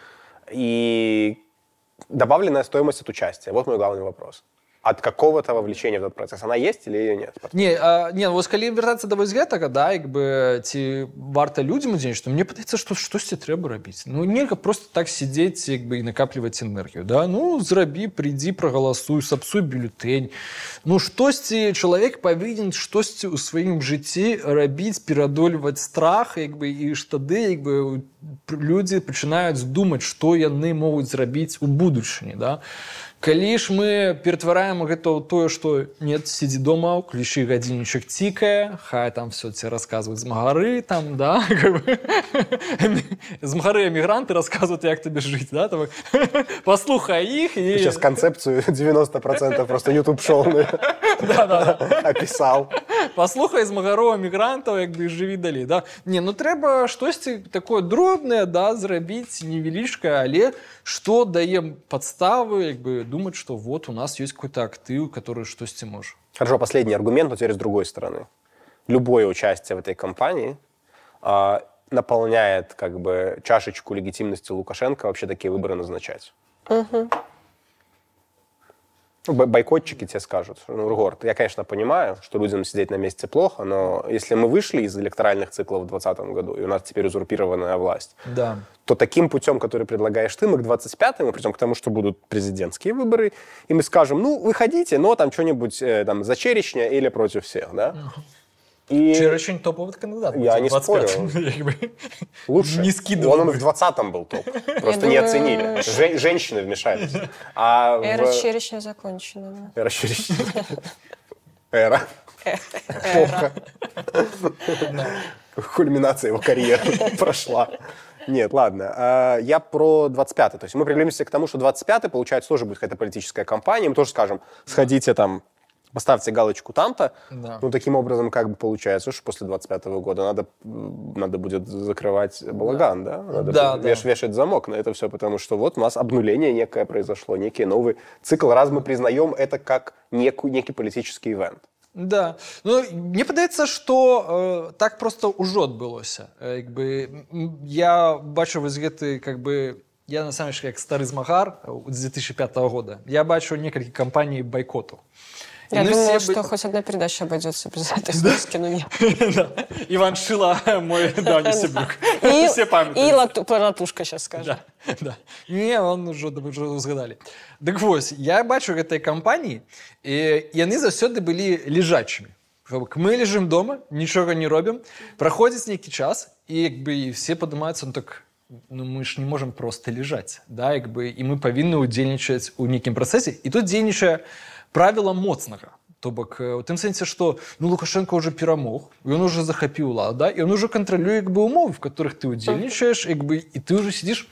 И добавленная стоимость от участия. Вот мой главный вопрос от какого-то вовлечения в этот процесс? Она есть или ее нет? Не а, не вось калі вяртацца да вось гэтага да як бы ці варта людзям удзень што мне падаецца што штосьці трэба рабіць ну нельга просто так сидзець як бы і накапліваць энергію да? Ну зрабі прыйдзі прагаласуй сапсуй бюлетень ну штосьці чалавек павінен штосьці ў сваім жыцці рабіць перадольваць страх як бы і ж тады як бы людзі пачынаюць думаць што яны могуць зрабіць у будучыні да калі ж мы ператвараем гэта ў тое што нет сидзі дома ключы гадзіннічак цікае хай там все ці расказваюць змагары там да змагары эмігранты расказваюць як табе жыць да там. Паслухай іх і сейчас канцэпцыю 90 процентов просто youtube шоу опісаў паслухай змагароў эмігрантаў як бы жыві далей да не ну трэба штосьці такое дробнае да зрабіць невялічка але што даем падставы як бы думать, что вот у нас есть какой-то актив, который что-то может. Хорошо, последний аргумент, но теперь с другой стороны. Любое участие в этой кампании а, наполняет как бы чашечку легитимности Лукашенко вообще такие выборы назначать. Угу. Бойкотчики тебе скажут, ну, Ргорд, я, конечно, понимаю, что людям сидеть на месте плохо, но если мы вышли из электоральных циклов в 2020 году, и у нас теперь узурпированная власть, да. то таким путем, который предлагаешь ты, мы к 25-му, придем к тому, что будут президентские выборы, и мы скажем, ну, выходите, но там что-нибудь э, там за Черечня или против всех, да? Uh-huh. И... Черечень топовый кандидат. Я не спорю. Лучше. Не скидывал. Он, в 20-м был топ. Просто не оценили. Жен, женщины вмешались. А Эра в... Черечня закончена. Эра Черечня. Эра. Эпоха. Кульминация его карьеры прошла. Нет, ладно. А, я про 25-й. То есть мы приглядимся к тому, что 25-й, получается, тоже будет какая-то политическая кампания. Мы тоже скажем, сходите там поставьте галочку там-то. Да. Ну, таким образом, как бы получается, что после 25 -го года надо, надо будет закрывать балаган, да? да? Надо да, веш, да. вешать замок на это все, потому что вот у нас обнуление некое произошло, некий новый цикл, раз мы признаем это как некую, некий политический ивент. Да ну мне падаецца что э, так просто ўжо адбылося як бы я бачу вось гэты как бы я на самом как стары змагар з 2005 года я бачу некалькі кампаній байкоту я ну, думала, что бы... хоть одна передача обойдется без этой сказки, но нет. Иван Шила, мой давний сябрук. Все памятают. И Латушка сейчас скажет. Да. Не, он уже, уже узгадали. Так вот, я бачу гэтай кампаніі, і яны заўсёды былі лежачымі мы лежим дома нічога не робім праходзіць нейкі час і як бы і все падымаюцца ну так ну мы ж не можем просто лежаць да як бы і мы павінны удзельнічаць у нейкім працэсе і тут дзейнічае правіла моцнага то бок у тым сэнсе што ну лукашенко уже перамог ён уже захапіў лад да і он уже кантралюе як бы умовы в которых ты удзельнічаеш як бы і ты уже сидишь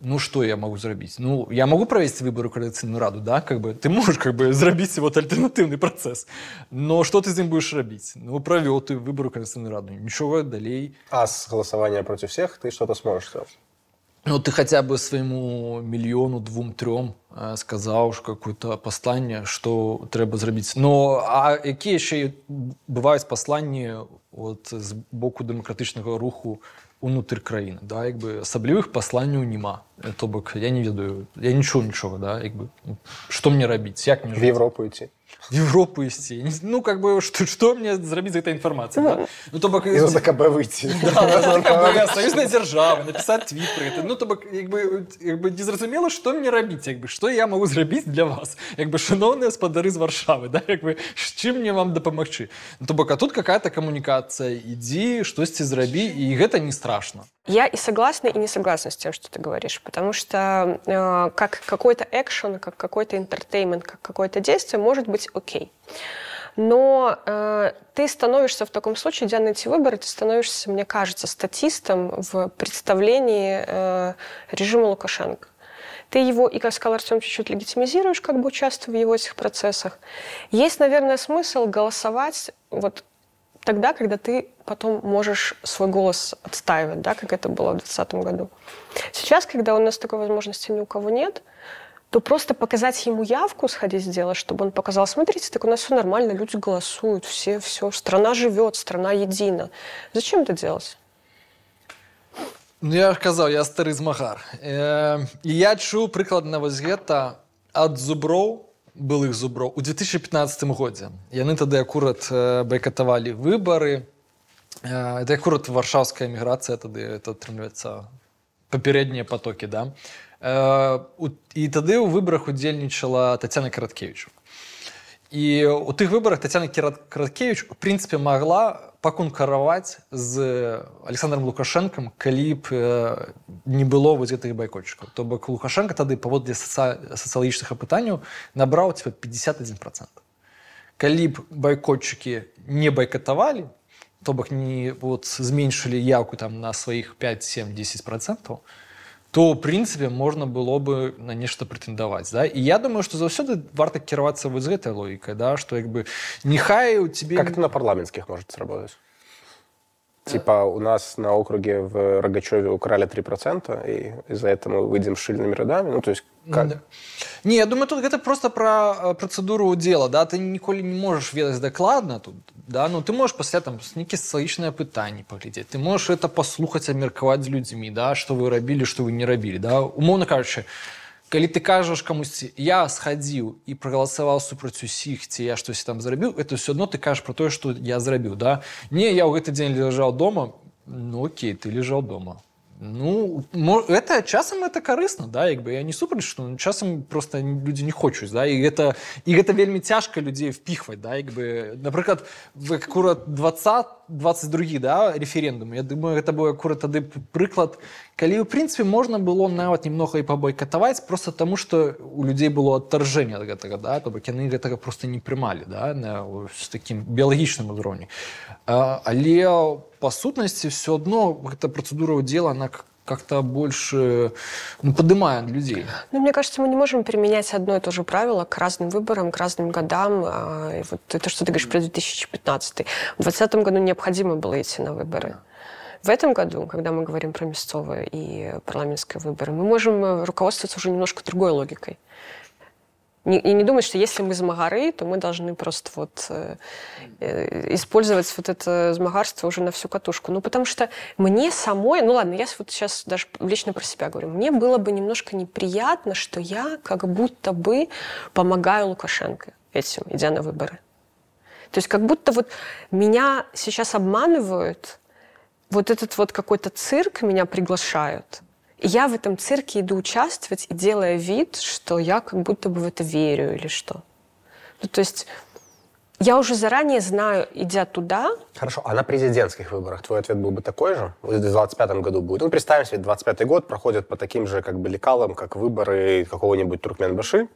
ну что я могу зрабіць ну я могу правесці выбору коаліцыйную раду да как бы ты можешь как бы зрабіць вот альтэрнатыўны працэс но что ты з ім будешь рабіць ну правёў ты выбору коаліцыйную раду нічога далей а с голосования против всех ты что-то сможешь сделать ну ты хотя бы свайму мільёну двум трём э, сказаў ж какое-то пасланне что трэба зрабіць но а якія яшчэ бываюць пасланні от з боку дэмакратычнага руху унутры краіны да як бы асаблівых пасланняў няма то бок я не ведаю я нічого нічога да як бы что мне рабіць як мне в Европу идти в Европу ісці ну как бы что что мне зрабіць эта інфармацыя да? ну то бок из ЗКБ выйти союзная дзяржава написать твит про это. Ну то бок як бы як бы незразумела что мне рабіць як бы что я могу зрабіць для вас. Як бы шановныя спадары з варшавы да як бы з чым мне вам дапамагчы ну, то бок а тут какая-то камунікацыя ідзі штосьці зрабі і гэта не страшно Я и согласна, и не согласна с тем, что ты говоришь, потому что э, как какой-то экшен, как какой-то entertainment, как какое-то действие может быть окей. Но э, ты становишься в таком случае, идя на эти выборы, ты становишься, мне кажется, статистом в представлении э, режима Лукашенко. Ты его, и, как сказал Артем, чуть-чуть легитимизируешь, как бы участвуя в его этих процессах. Есть, наверное, смысл голосовать вот тогда, когда ты потом можешь свой голос отстаивать, да, как это было в 2020 году. Сейчас, когда у нас такой возможности ни у кого нет, то просто показать ему явку, сходить сделать, чтобы он показал, смотрите, так у нас все нормально, люди голосуют, все, все, страна живет, страна едина. Зачем это делать? Ну, я казаў я стары змагар э, я чуў прыкладна вось гэта ад зуброў былых зуброў у 2015 годзе яны тады акурат байкатавалі выбары это акурат варшаўская міграцыя тады это атрымліваецца папярэднія потокі да і тады ў выбарах удзельнічала татяна караткевичу і у тых выбарах татяна караткевич у прынцыпе магла паконкараваць з александром лукашэнкам калі б не было вось гэтых байкотчыкаў то бок лукашенко тады паводле сацыялагічных апытанняў набраў типа 51 процент. Калі б байкотчыкі не байкатавалі то бок не вот зменшылі яўку там на сваіх 5 7 10 процентаў то в прынцыпе можна было бы на нешта прэтэндаваць да і я думаю что заўсёды варта кіравацца вот з гэтай логікай да что як бы нехай у тебе как это на парламенцкіх может сработать Типа у нас на округе в Рогачеве украли 3%, и из-за этого мы выйдем с шильными рядами. Ну, то есть как? Да. Не, я думаю, тут это просто про э, процедуру дела, да, ты ніколі не можешь ведаць дакладна тут, да, ну ты можешь пасля там нейкія сацыялагічныя пытанні паглядзець, ты можешь это паслухаць, абмеркаваць з людзьмі, да, што вы рабілі, што вы не рабілі, да, умоўна кажучы, Калі ты кажаш камусьці я схадзіў і прагаласаваў супраць усіх ці я штось там зрабіў это все одно ты кажаш про тое что я зрабіў да? Не я ў гэты дзень ляжаў дома ну окей ты лежаў дома. Ну это часам это карысна да як бы я не супраць што часам просто людзі не хочуць да і гэта і гэта вельмі цяжка людзей впіхваць да як бы напрыклад вы акурат 20 22 да референдум Я думаю гэта быў акурат тады прыклад калі ў прынцыпе можна было нават немного і пабойкатаваць просто таму што у людзей было адтаржэнне ад гэтага да то бок яны гэтага просто не прымалі да на з такім біялагічным узроўні але по сутнасці все одно эта процедура удела она как-то больше ну, поднимает людей. Ну, мне кажется, мы не можем применять одно и то же правило к разным выборам, к разным годам. И вот это, что ты говоришь про 2015. В 2020 году необходимо было идти на выборы. В этом году, когда мы говорим про местовые и парламентские выборы, мы можем руководствоваться уже немножко другой логикой и не думать, что если мы змагары, то мы должны просто вот э, э, использовать вот это змагарство уже на всю катушку. Ну, потому что мне самой, ну ладно, я вот сейчас даже лично про себя говорю, мне было бы немножко неприятно, что я как будто бы помогаю Лукашенко этим, идя на выборы. То есть как будто вот меня сейчас обманывают, вот этот вот какой-то цирк меня приглашают – я в этом цирке иду участвовать и делая вид, что я как будто бы в это верю или что. Ну, то есть я уже заранее знаю, идя туда... Хорошо, а на президентских выборах твой ответ был бы такой же? В 2025 году будет? Ну, представим себе, 25 год проходит по таким же как бы лекалам, как выборы какого-нибудь Туркменбаши.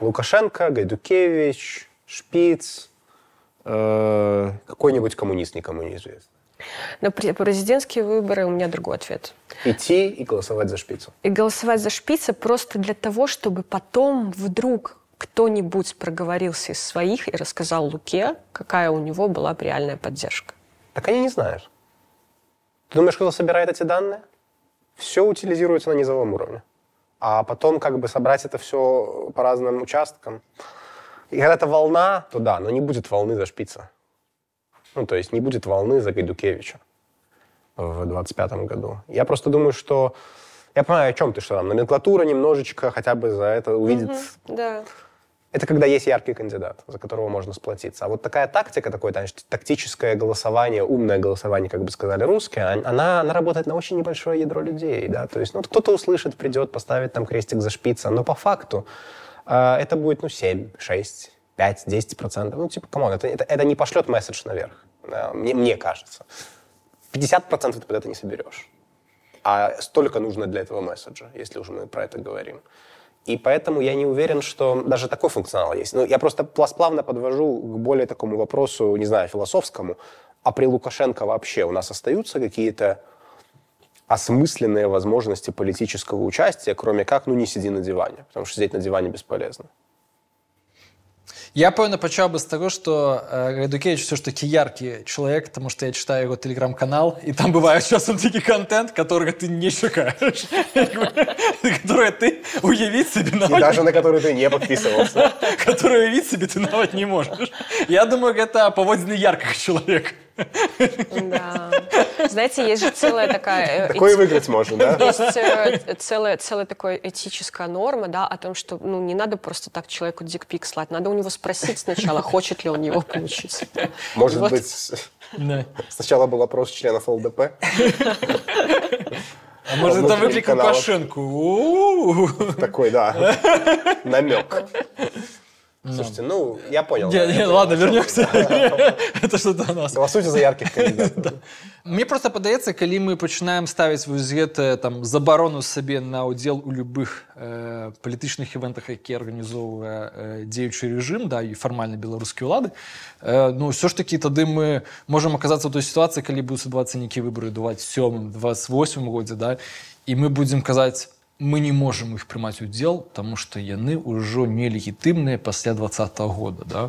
Лукашенко, Гайдукевич, Шпиц, э, какой-нибудь коммунист, никому неизвестный. На президентские выборы у меня другой ответ. Идти и голосовать за шпицу. И голосовать за шпица просто для того, чтобы потом вдруг кто-нибудь проговорился из своих и рассказал Луке, какая у него была бы реальная поддержка. Так они не знают. Ты думаешь, кто собирает эти данные? Все утилизируется на низовом уровне. А потом как бы собрать это все по разным участкам. И когда это волна, то да, но не будет волны за шпица. Ну, то есть не будет волны за Гайдукевича в 25 году. Я просто думаю, что... Я понимаю, о чем ты, что там номенклатура немножечко хотя бы за это увидит... Угу, да. Это когда есть яркий кандидат, за которого можно сплотиться. А вот такая тактика, такое значит, тактическое голосование, умное голосование, как бы сказали русские, она, она работает на очень небольшое ядро людей. Да? То есть ну, кто-то услышит, придет, поставит там крестик за шпица, но по факту э, это будет ну, 7, 6, 5, 10 процентов. Ну, типа, come on, это, это, это не пошлет месседж наверх, мне, мне кажется. 50 процентов ты под это не соберешь. А столько нужно для этого месседжа, если уже мы про это говорим. И поэтому я не уверен, что даже такой функционал есть. Ну, я просто плавно подвожу к более такому вопросу, не знаю, философскому. А при Лукашенко вообще у нас остаются какие-то осмысленные возможности политического участия, кроме как, ну, не сиди на диване, потому что сидеть на диване бесполезно. Я, певно, почав би з того, що Гайдукевич все ж таки яркий чоловік, тому що я читаю його телеграм-канал, і там буває часом такий контент, которого ти не чекаєш. Который ты уявить себе навіть... И даже на который ты не подписывался. Который уявить себе ты навіть не можешь. Я думаю, это поводины яркого человека. Да. Знаете, есть же целая такая... Э, Такое выиграть можно, да? Есть э, целая, целая такая этическая норма, да, о том, что ну, не надо просто так человеку дикпик слать. Надо у него спросить сначала, хочет ли он его получить. Может вот. быть, да. сначала был опрос членов ЛДП. А может, это выклик Лукашенко? Такой, да, намек. Слушайте, ну, я понял. Не, не, ладно, вернемся. Это что-то у нас. Голосуйте за ярких кандидатов. Мне просто падаецца калі мы пачынаем ставіць вось гэтае там забарону сабе на ўдзел у любых э, палітычных івентах які арганізоўвае э, дзеючы рэжым да і фармальна беларускія ўлады э, ну ўсё ж такі тады мы можам аказацца ў той сітуацыі калі будуць адбывацца нейкія выбары 27 28 годзе да і мы будзем казаць мы не можем іх прымаць удзел тому что яны ўжо нелегітымныя пасля двадцатого года да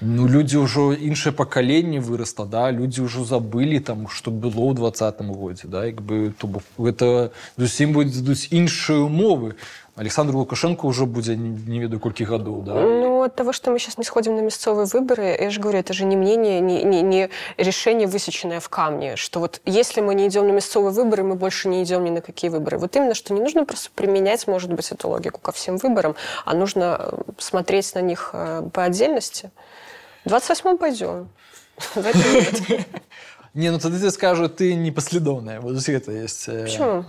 ну людзі ўжо іншае пакаленне вырасла да людзі ўжо забылі там что было ў двадцатым годзе да як бы то бок гэта зусім будуць іншыя умовы Александр Лукашенко уже будет не ведаю колькі гадоў да ну от того что мы сейчас не сходим на мясцовые выборы я же говорю это же не мнение не, не, не решение высеченное в камне что вот если мы не идем на мясцовые выборы мы больше не идем ни на какие выборы вот именно что не нужно просто применять может быть эту логику ко всем выборам а нужно э, смотреть на них э, по отдельности 28 пойдем не ну тогда тебе скажу ты непоследовная вот это есть э, Почему?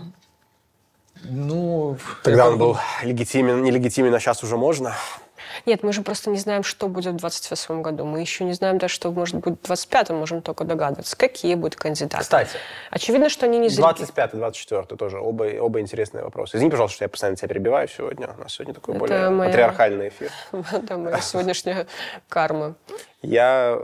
Ну, Тогда он был легитимен, нелегитимен, а сейчас уже можно. Нет, мы же просто не знаем, что будет в 28 году. Мы еще не знаем даже, что может быть в 25-м, можем только догадываться, какие будут кандидаты. Кстати. Очевидно, что они не 25 24 тоже оба, оба интересные вопросы. Извини, пожалуйста, что я постоянно тебя перебиваю сегодня. У нас сегодня такой Это более моя... патриархальный эфир. Это моя сегодняшняя карма. Я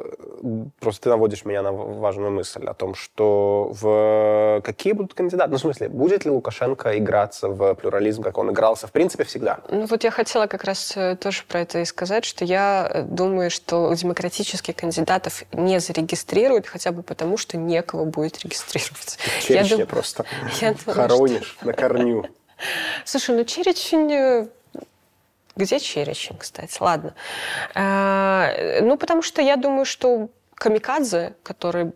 просто ты наводишь меня на важную мысль о том, что в какие будут кандидаты. Ну, в смысле, будет ли Лукашенко играться в плюрализм, как он игрался, в принципе, всегда? Ну, вот я хотела как раз э, тоже про это и сказать, что я э, думаю, что демократических кандидатов не зарегистрируют, хотя бы потому, что некого будет регистрировать. Черечня дум... просто я хоронишь что... на корню. Слушай, ну Черечень где Черечень, кстати? Ладно. А, ну, потому что я думаю, что камикадзе, которые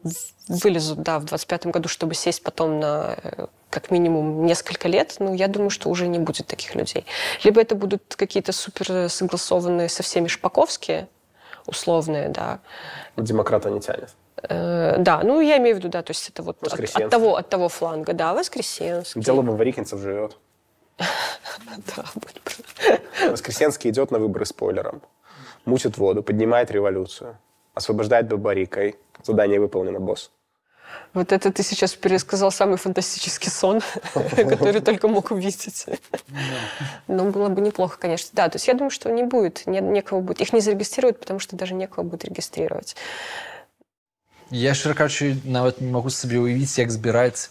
вылезут, да, в 25-м году, чтобы сесть потом на э, как минимум несколько лет, ну, я думаю, что уже не будет таких людей. Либо это будут какие-то супер согласованные со всеми шпаковские, условные, да. Демократа не тянет. Э, да, ну, я имею в виду, да, то есть это вот от, от, того, от того фланга, да, Воскресенский. Дело Варикинцев живет. Да, Воскресенский идет на выборы спойлером. мутит воду, поднимает революцию, освобождает Бабарика, задание выполнено, босс. Вот это ты сейчас пересказал самый фантастический сон, который только мог увидеть. Ну, было бы неплохо, конечно. Да, то есть я думаю, что не будет, не, некого будет. Их не зарегистрируют, потому что даже некого будет регистрировать. Я, шчыра кажучи, нават не могу себе уявіць, як збіраць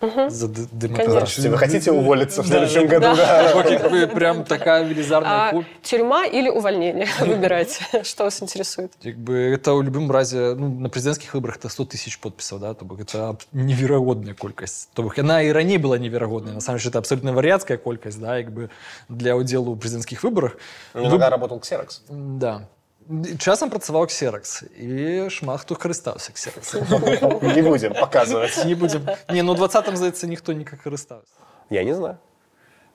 подпісы за д- Здравствуйте, демократию. вы хотите уволиться в следующем да, году? да. Вот как бы прям такая велизарная А куль. тюрьма или увольнение? Выбирайте, что вас интересует. Як бы это ў любым разе ну, на прэзідэнцкіх выбарах это 100 тысяч подпісаў да то бок это аб- неверагодная колькасць то бок яна і раней была неверагодная насамрэч это абсолютно вар'яцкая колькасць да як бы для ўдзелу ў прэзідэнцкіх выбарах Иногда работал Ксерокс. да Часам працаваў ксеракс і шмат хто карыстаўся ксераксом Не будем показывать. не будем не ну 20 здаецца ніхто не карыстаўся Я не знаю.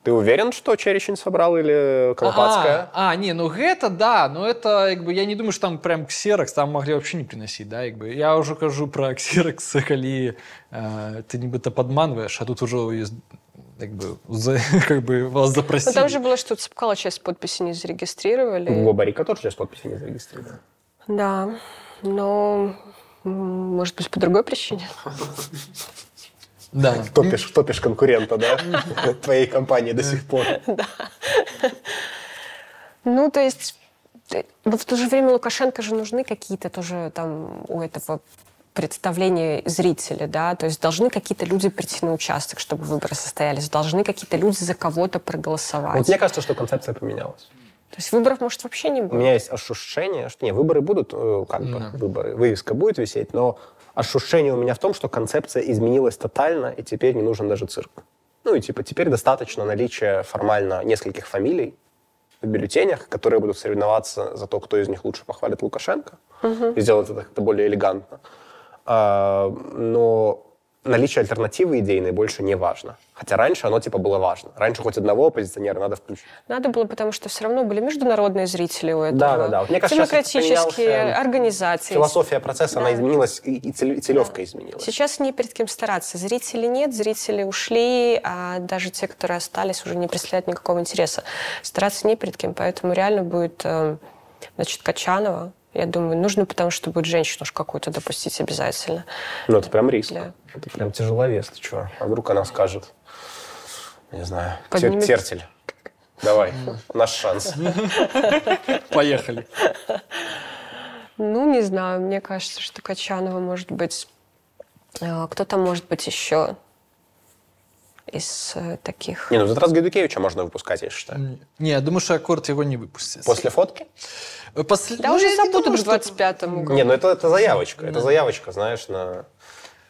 Ты уверен, что Черещин собрал или Колопацкая? А, а, не, ну гэта да, но это як бы я не думаю, что там прям ксеракс там могли вообще не приносить, да, як бы я уже кажу про ксеракс, калі э, ты нібыта подманваешь, а тут уже як бы, за, как бы вас Но запросили. Ну, там же было, что Цепкала часть подписи не зарегистрировали. Бабарика тоже сейчас подписи не зарегистрировал. Да, но может быть по другой причине. Да. Топишь, топишь конкурента, да? Твоей компании до сих пор. Ну, то есть, но в то же время Лукашенко же нужны какие-то тоже там у этого представления зрители, да, то есть должны какие-то люди прийти на участок, чтобы выборы состоялись, должны какие-то люди за кого-то проголосовать. Вот мне кажется, что концепция поменялась. То есть выборов может вообще не У быть. меня есть ощущение, что не, выборы будут, э, как бы, Да. выборы, вывеска будет висеть, но ощущение у меня в том, что концепция изменилась тотально, и теперь не нужен даже цирк. Ну и типа теперь достаточно наличия формально нескольких фамилий в бюллетенях, которые будут соревноваться за то, кто из них лучше похвалит Лукашенко, и сделать это как-то более элегантно. А, но наличие альтернативы идейной больше не важно. Хотя раньше оно типа было важно. Раньше хоть одного оппозиционера надо включить. Надо было, потому что все равно были международные зрители у этого. Да, да, да. Вот мне кажется, Демократические организации. Философия процесса, она Да. изменилась, и, и целевка изменилась. Сейчас не перед кем стараться. Зрителей нет, зрители ушли, а даже те, которые остались, уже не представляют никакого интереса. Стараться не перед кем, поэтому реально будет, э, значит, Качанова. Я думаю, нужно, потому что будет женщину уж какую-то допустить обязательно. Ну, это прям риск. Для- Это прям тяжеловес, ты чего? А вдруг она скажет, не знаю, «Тер- Поднимет- тертель, давай, наш шанс. Поехали. Ну, не знаю, мне кажется, что Качанова может быть... э, Кто там может быть еще из э, таких... Не, ну в этот раз Гайдукевича можно выпускать, я считаю. Не, я думаю, что аккорд его не выпустит. После фотки? После... Да ну, уже думаю, к что- 25-му году. Не, ну это, это заявочка. Это заявочка, знаешь, на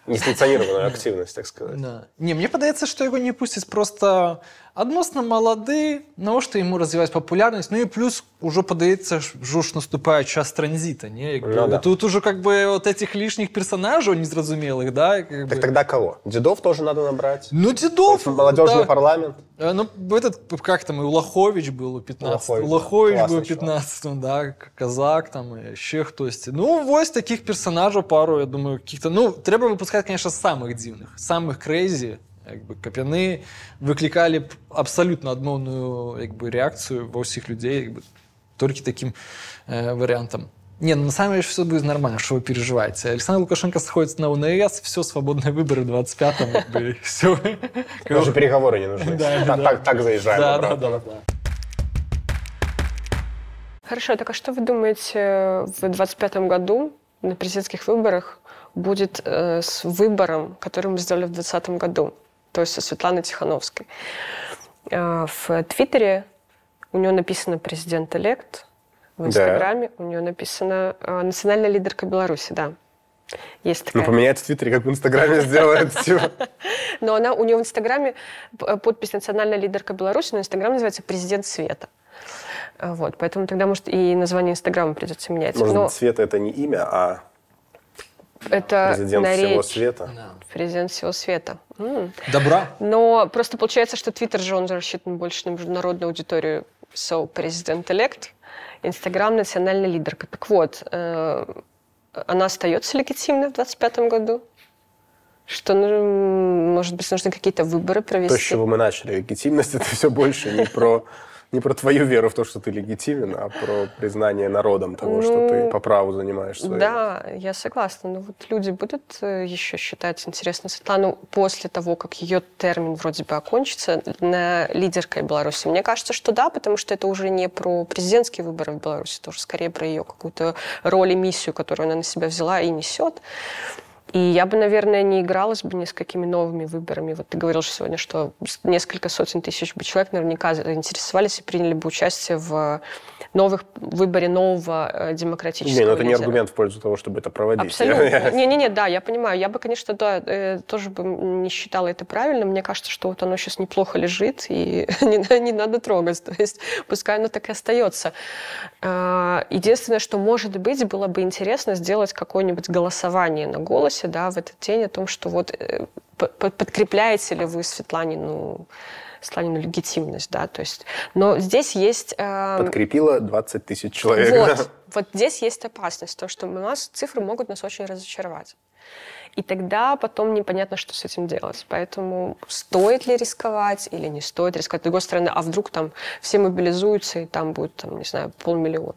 несанкционированную активность, так сказать. Да. Не, мне падаецца што яго не пусцяць просто адносна малады навошта яму развіваць папулярнасць ну і плюс ужо падаецца ж ўжо ж наступае час транзіта не Як бы, Ну да. тут уже как бы вот этих лишних персонажаў незразумелых да как Так бы. тогда кого? Дедов тоже надо набрать? ну дедов Молодежный да. парламент? А, Ну, этот, как там, и Улахович был у 15 Улахович, Улахович да. был у Классный 15 да, Казак там, и еще хтось. Ну, вось таких персонажей пару, я думаю, каких-то... Ну, треба выпускать, конечно, самых дивных, самых крейзи, як бы, каб яны выклікалі б абсалютна адмоўную як бы, реакцию ва ўсіх людзей як бы, толькі таким э, вариантом. Не, ну, на самом деле все будет нормально, что вы переживаете. Александр Лукашенко сходит на УНС, все, свободные выборы в 25-м, как бы, все. Даже переговоры не нужны. Да, так, да. так, так заезжаем Да, да, обратно. да, да. Хорошо, так а что вы думаете в 25 году на президентских выборах будет э, с выбором, который мы сделали в 2020 году, То есть со Светланой Тихановской? Э, в Твиттере у нее написано «президент-элект», в Да. Инстаграме у нее написано э, «национальная лидерка Беларуси», да. Есть Ну, такая. поменяется в Твиттере, как в Инстаграме сделает. типа. Но она, у нее в Инстаграме п- подпись «Национальная лидерка Беларуси», но Инстаграм называется «Президент Света». Вот, поэтому тогда, может, и название Инстаграма придется менять. Может Но быть, Света это не имя, а это президент на всего света. Президент всего света. М. Добра. Но просто получается, что Твиттер же, он рассчитан больше на международную аудиторию. So, президент-элект, Инстаграм – национальная лидерка. Так вот, э, она остается легитимной в 2025 году? Что, ну, может быть, нужны какие-то выборы То, с провести? чего мы начали. Легитимность это все больше не про не про твою веру в то, что ты легитимен, а про признание народом того, ну, что ты по праву занимаешь свою. Да, я согласна. Но вот люди будут э, еще считать интересно Светлану после того, как ее термин вроде бы окончится, на лидеркой Беларуси. Мне кажется, что да, потому что это уже не про президентские выборы в Беларуси, это уже скорее про ее какую-то роль и миссию, которую она на себя взяла и несет. И я бы, наверное, не игралась бы ни с какими новыми выборами. Вот ты говорил сегодня, что несколько сотен тысяч бы человек наверняка заинтересовались и приняли бы участие в новых выборе нового э, демократического Не, но это не аргумент в пользу того, чтобы это проводить. Абсолютно. Не-не-не, да, я понимаю. Я бы, конечно, да, э, тоже бы не считала это правильным. Мне кажется, что вот оно сейчас неплохо лежит, и не, не надо трогать. То есть пускай оно так и остается. А, единственное, что, может быть, было бы интересно сделать какое-нибудь голосование на голос вопросе, да, в этот день о том, что вот э, подкрепляете ли вы Светланину Светланину легитимность, да, то есть, но здесь есть... Э, Подкрепило 20 тысяч человек. Вот, вот здесь есть опасность, то, что у нас цифры могут нас очень разочаровать. И тогда потом непонятно, что с этим делать. Поэтому стоит ли рисковать или не стоит рисковать. С другой стороны, а вдруг там все мобилизуются, и там будет, там, не знаю, полмиллиона.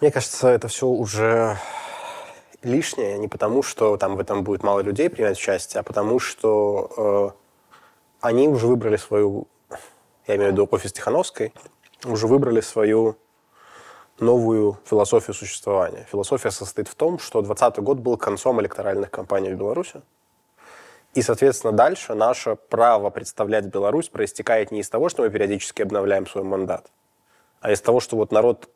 Мне кажется, это все уже лишнее не потому, что там в этом будет мало людей принимать участие, а потому что э, они уже выбрали свою, я имею в виду офис Тихановской, уже выбрали свою новую философию существования. Философия состоит в том, что 2020 год был концом электоральных кампаний в Беларуси. И, соответственно, дальше наше право представлять Беларусь проистекает не из того, что мы периодически обновляем свой мандат, а из того, что вот народ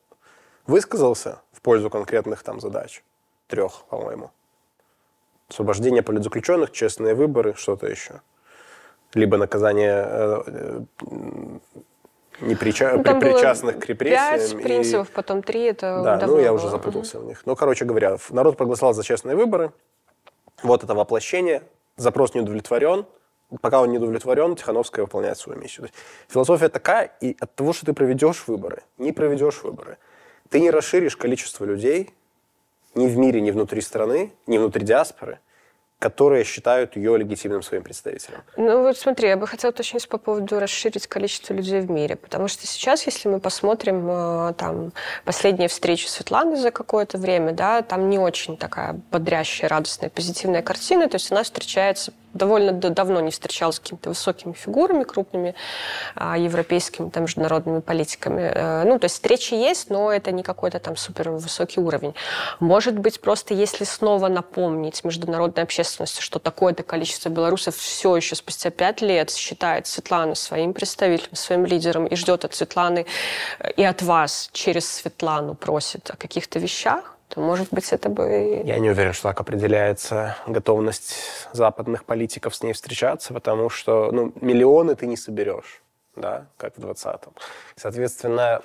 высказался в пользу конкретных там задач, трех, по-моему. Освобождение политзаключенных, честные выборы, что-то еще. Либо наказание э, э неприча... ну, причастных к репрессиям. Пять и... принципов, потом три, это Да, ну я уже запутался угу. в них. Ну, короче говоря, народ проголосовал за честные выборы. Вот это воплощение. Запрос не удовлетворен. Пока он не удовлетворен, Тихановская выполняет свою миссию. То есть философия такая, и от того, что ты проведешь выборы, не проведешь выборы, ты не расширишь количество людей, ни в мире, ни внутри страны, ни внутри диаспоры, которые считают ее легитимным своим представителем. Ну вот смотри, я бы хотела уточнить по поводу расширить количество людей в мире, потому что сейчас, если мы посмотрим э, там последние встречи Светланы за какое-то время, да, там не очень такая бодрящая, радостная, позитивная картина, то есть она встречается довольно давно не встречалась с какими-то высокими фигурами, крупными а, европейскими, там, международными политиками. Э, ну, то есть встречи есть, но это не какой-то там супер высокий уровень. Может быть, просто если снова напомнить международной общественности, что такое-то количество белорусов все еще спустя пять лет считает Светлану своим представителем, своим лидером и ждет от Светланы э, и от вас через Светлану просит о каких-то вещах, то, может быть, это бы... Я не уверен, что так определяется готовность западных политиков с ней встречаться, потому что ну, миллионы ты не соберешь, да, как в 20-м. Соответственно,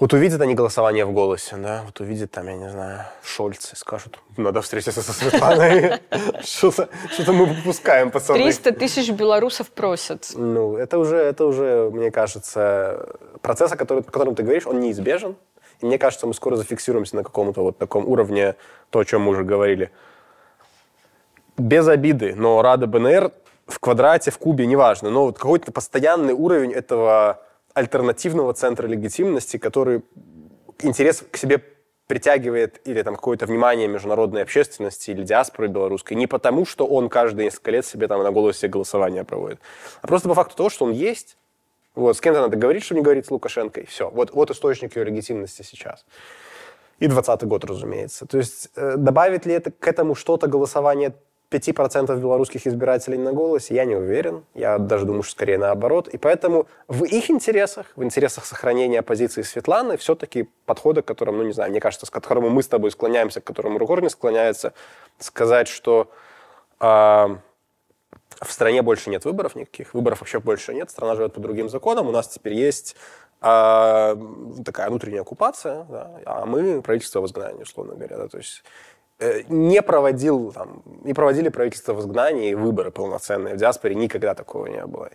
вот увидят они голосование в голосе, да, вот увидят там, я не знаю, Шольц и скажут, надо встретиться со Светланой. Что-то мы выпускаем, пацаны. 300 тысяч белорусов просят. Ну, это уже, это уже, мне кажется, процесс, о котором ты говоришь, он неизбежен. Мне кажется, мы скоро зафиксируемся на каком-то вот таком уровне, то, о чем мы уже говорили. Без обиды, но Рада БНР в квадрате, в кубе, неважно, но вот какой-то постоянный уровень этого альтернативного центра легитимности, который интерес к себе притягивает или там какое-то внимание международной общественности или диаспоры белорусской не потому, что он каждые несколько лет себе там на голосе голосования проводит, а просто по факту того, что он есть, вот, с кем-то надо говорить, чтобы не говорить с Лукашенко, и все. Вот, вот источник ее легитимности сейчас. И 20 год, разумеется. То есть э, добавит ли это к этому что-то голосование 5% белорусских избирателей на голосе, я не уверен. Я даже думаю, что скорее наоборот. И поэтому в их интересах, в интересах сохранения позиции Светланы, все-таки подхода, к которому, ну не знаю, мне кажется, к которому мы с тобой склоняемся, к которому Ругор не склоняется, сказать, что э, в стране больше нет выборов никаких, выборов вообще больше нет, страна живет по другим законам, у нас теперь есть а, такая внутренняя оккупация, да, а мы правительство в изгнании, условно говоря. Да, то есть э, не проводил, там, не проводили правительство в изгнании и выборы полноценные в диаспоре, никогда такого не было.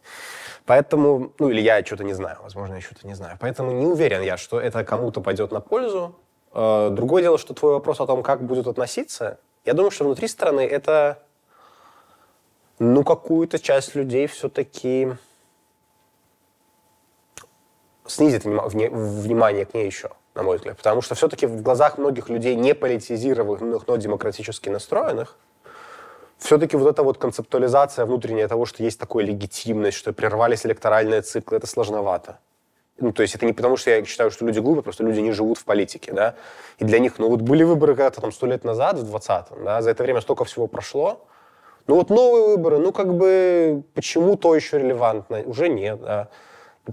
Поэтому, ну или я что-то не знаю, возможно, я что-то не знаю. Поэтому не уверен я, что это кому-то пойдет на пользу. Э, другое дело, что твой вопрос о том, как будут относиться, я думаю, что внутри страны это ну, какую-то часть людей все-таки снизит внимание к ней еще, на мой взгляд. Потому что все-таки в глазах многих людей не политизированных, но демократически настроенных, все-таки вот эта вот концептуализация внутренняя того, что есть такая легитимность, что прервались электоральные циклы, это сложновато. Ну, то есть это не потому, что я считаю, что люди глупые, просто люди не живут в политике, да. И для них, ну вот были выборы когда-то там сто лет назад, в 20-м, да, за это время столько всего прошло. Ну вот новые выборы, ну как бы почему то еще релевантно? Уже нет, да.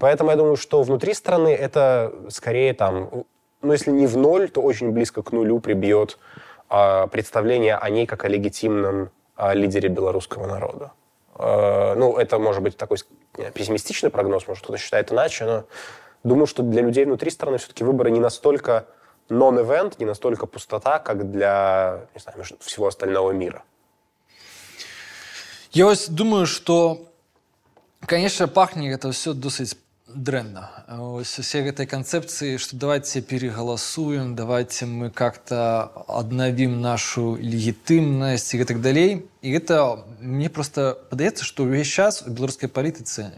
Поэтому я думаю, что внутри страны это скорее там, ну если не в ноль, то очень близко к нулю прибьет э, представление о ней как о легитимном э, лидере белорусского народа. Э, ну, это может быть такой пессимистичный прогноз, может, кто-то считает иначе, но думаю, что для людей внутри страны все-таки выборы не настолько non-event, не настолько пустота, как для не знаю, всего остального мира. Я вот думаю, что, конечно, пахнет это все досить дрэнна ось усе гэтай канцэпцыі што давайте перегаласуем давайте мы как-то аднавім нашу легітымнасць і гэтак далей і гэта мне просто падаецца што ўвесь час у беларускай палітыцы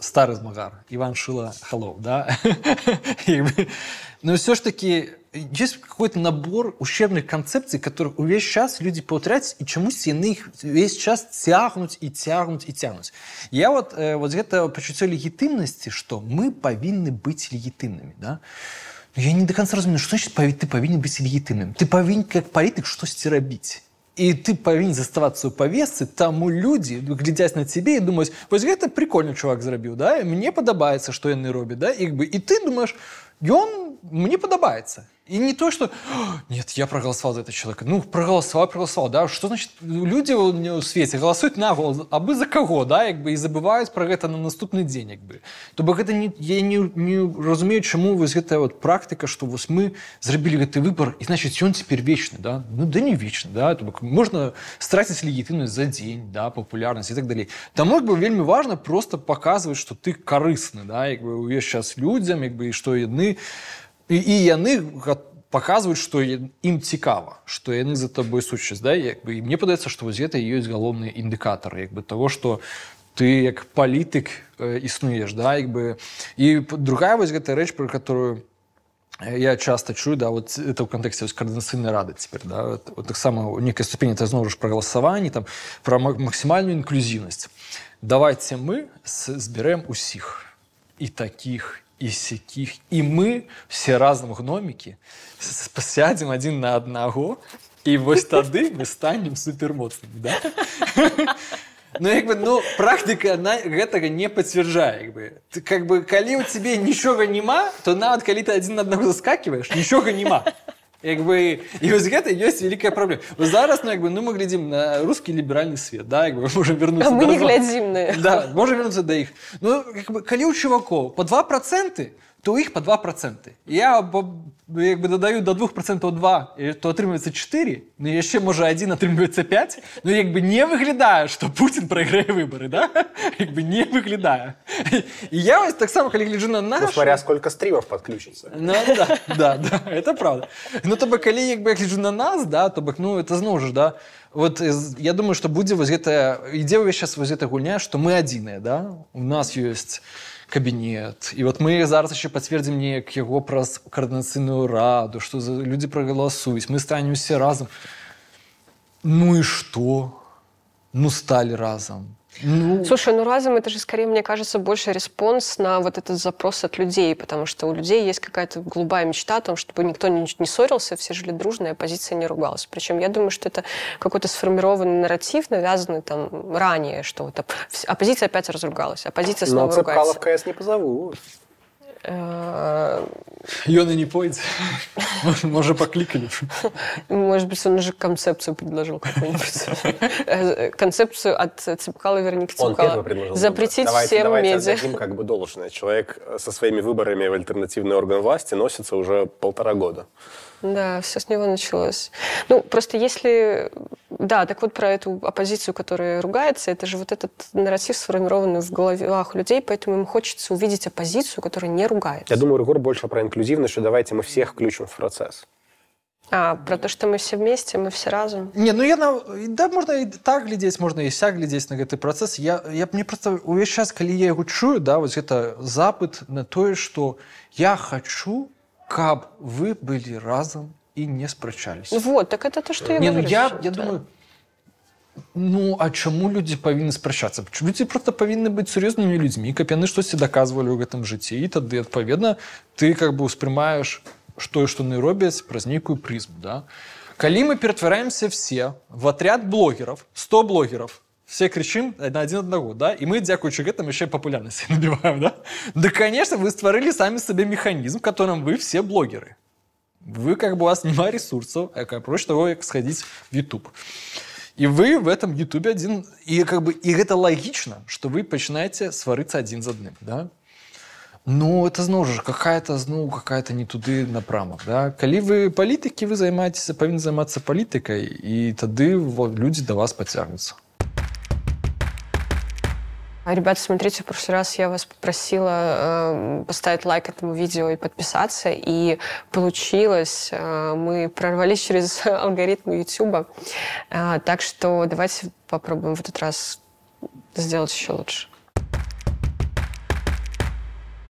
стары змагар Іван шыла халоў да но ўсё ж таки есть какой-то набор ущербных концепций, которых увесь час люди паўтраць і чамусьці яны іх весь час цягнуць і цягнуць і цягнуць я вот э, вот гэта пачуццё легітымнасці что мы павінны быць легітымнымі да я не до конца разумею что значит ты павінен быць легітымным ты павінен как палітык штосьці рабіць і ты павінен заставацца ў павесцы таму людзі глядзяць на цябе і думаюць вось гэта прикольны чувак зрабіў да мне падабаецца што яны робяць да як бы і ты думаешь ён мне падабаецца и не то, что «нет, я проголосовал за этого человека». Ну, проголосовал, проголосовал, да. Что значит, люди в свете голосуют на голос, а бы за кого, да, как бы, и забывают про это на наступный день, как бы. То это не, я не, не разумею, чему вось гэтая вот практика, что вот мы зрабілі гэты выбор, и значит, он теперь вечный, да. Ну, да не вечный, да. То бок можно стратить легитимность за день, да, популярность и так далее. Таму, бы, вельми важно просто показывать, что ты корыстный, да, как бы, увесь час людям, как бы, и что яны і, і яны паказваюць што ім цікава што яны за табой сучасць да як бы і мне падаецца што вось гэта ёсць галоўны індыкатар як бы того што ты як палітык э, існуеш да як бы і другая вось гэтая рэч про которую я часто чую да вот это ў кантэксце каардынацыйнай рады цяпер да вот, таксама у некай ступені это зноў ж пра галасаванні там пра максімальную інклюзіўнасць давайте мы збярэм усіх і таких і сякіх і мы все разам гномікі сядзем адзін на аднаго і вось тады мы станем супермоцнымі да? Ну як бы ну практыка на гэтага не пацвярджае як бы ты как бы калі ў цябе нічога няма то нават калі ты адзін аднаго заскакиваешь нічога няма як бы і вось гэта ёсць вялікая праблема зараз ну як бы ну мы глядзім на русский ліберальны свет да як бы можем вернуться мы не глядзім на да можем вернуться да іх ну как бы калі ў чувакоў по два проценты то іх по два проценты я як бы дадаю до двух процентаў два то атрымліваецца 4 ну яшчэ можа один атрымліваецца 5 ну як бы не выглядае что Путін прайграе выборы да як бы не выглядае і я вось таксама калі гляджу на нас ну, смотря сколько стримов подключится ну, да, да, да, это правда ну то бы калі як бы я гляджу на нас да то бок ну это зноў ж да вот я думаю что будзе вось гэта ідзе ўвесь час вось эта гульня что мы адзіныя да у нас ёсць кабінет і вот мы зараз еще пацвердзім неяк яго праз каардынацыйную раду что за людзі прагаласуюць мы станем усе разам ну і что ну сталі разам ну... Слушай, ну разом это же скорее, мне кажется, больше response на вот этот запрос от людей, потому что у людей есть какая-то голубая мечта о том, чтобы никто не, не ссорился, все жили дружно, и оппозиция не ругалась. Причем я думаю, что это какой-то сформированный нарратив, навязанный там ранее, что вот оппозиция опять разругалась, оппозиция снова Но ругается. Но КС не позовут. Ён і не пойдзе можа паклікалі может быть он уже концепцию предложил какую-нибудь. Концепцию от цепкала цепкала. запретить всем медиа. как бы должное. Человек со своими выборами в альтернативный орган власти носится уже полтора года да, все с него началось. Ну, просто если... Да, так вот про эту оппозицию, которая ругается, это же вот этот нарратив, сформированный в головах людей, поэтому им хочется увидеть оппозицию, которая не ругается. Я думаю, Регор больше про инклюзивность, что давайте мы всех включим в процесс. А, про то, что мы все вместе, мы все разом. Не, ну я на... да можна і так глядзець можна і сяк глядзець на гэты працэс я, я мне просто увесь час калі я яго чую да вось гэта запыт на тое что я хочу каб вы былі разам і не спрачались Вот, так это то, что я не, ну говорю. я, что я это- думаю ну а чаму людзі павінны спрачацца людзі просто павінны быць сур'ёзнымі людзьмі каб яны штосьці даказвалі ў гэтым жыцці і тады адпаведна ты как бы успрымаеш што і што яны робяць праз нейкую прызму да калі мы ператвараемся все в отряд блогеров 100 блогеров все кричим на один одного, да, и мы, дзякуючи гэтым, еще и популярность набиваем, да? Да, конечно, вы створили сами себе механизм, в котором вы все блогеры. Вы, как бы, у вас нема ресурсов, а как проще того, как сходить в YouTube. И вы в этом YouTube один... И, как бы, и это логично, что вы начинаете свариться один за одним, да? Ну, это зноў ж какая-то зноў какая-то не туды напрамак да калі вы палітыкі вы займаецеся павінны займацца палітыкай і тады во, людзі да вас пацягнуцца А, Ребята, смотрите, в прошлый раз я вас попросила э, поставить лайк этому видео и подписаться, и получилось. Э, мы прорвались через алгоритмы YouTube. Э, так что давайте попробуем в этот раз сделать еще лучше.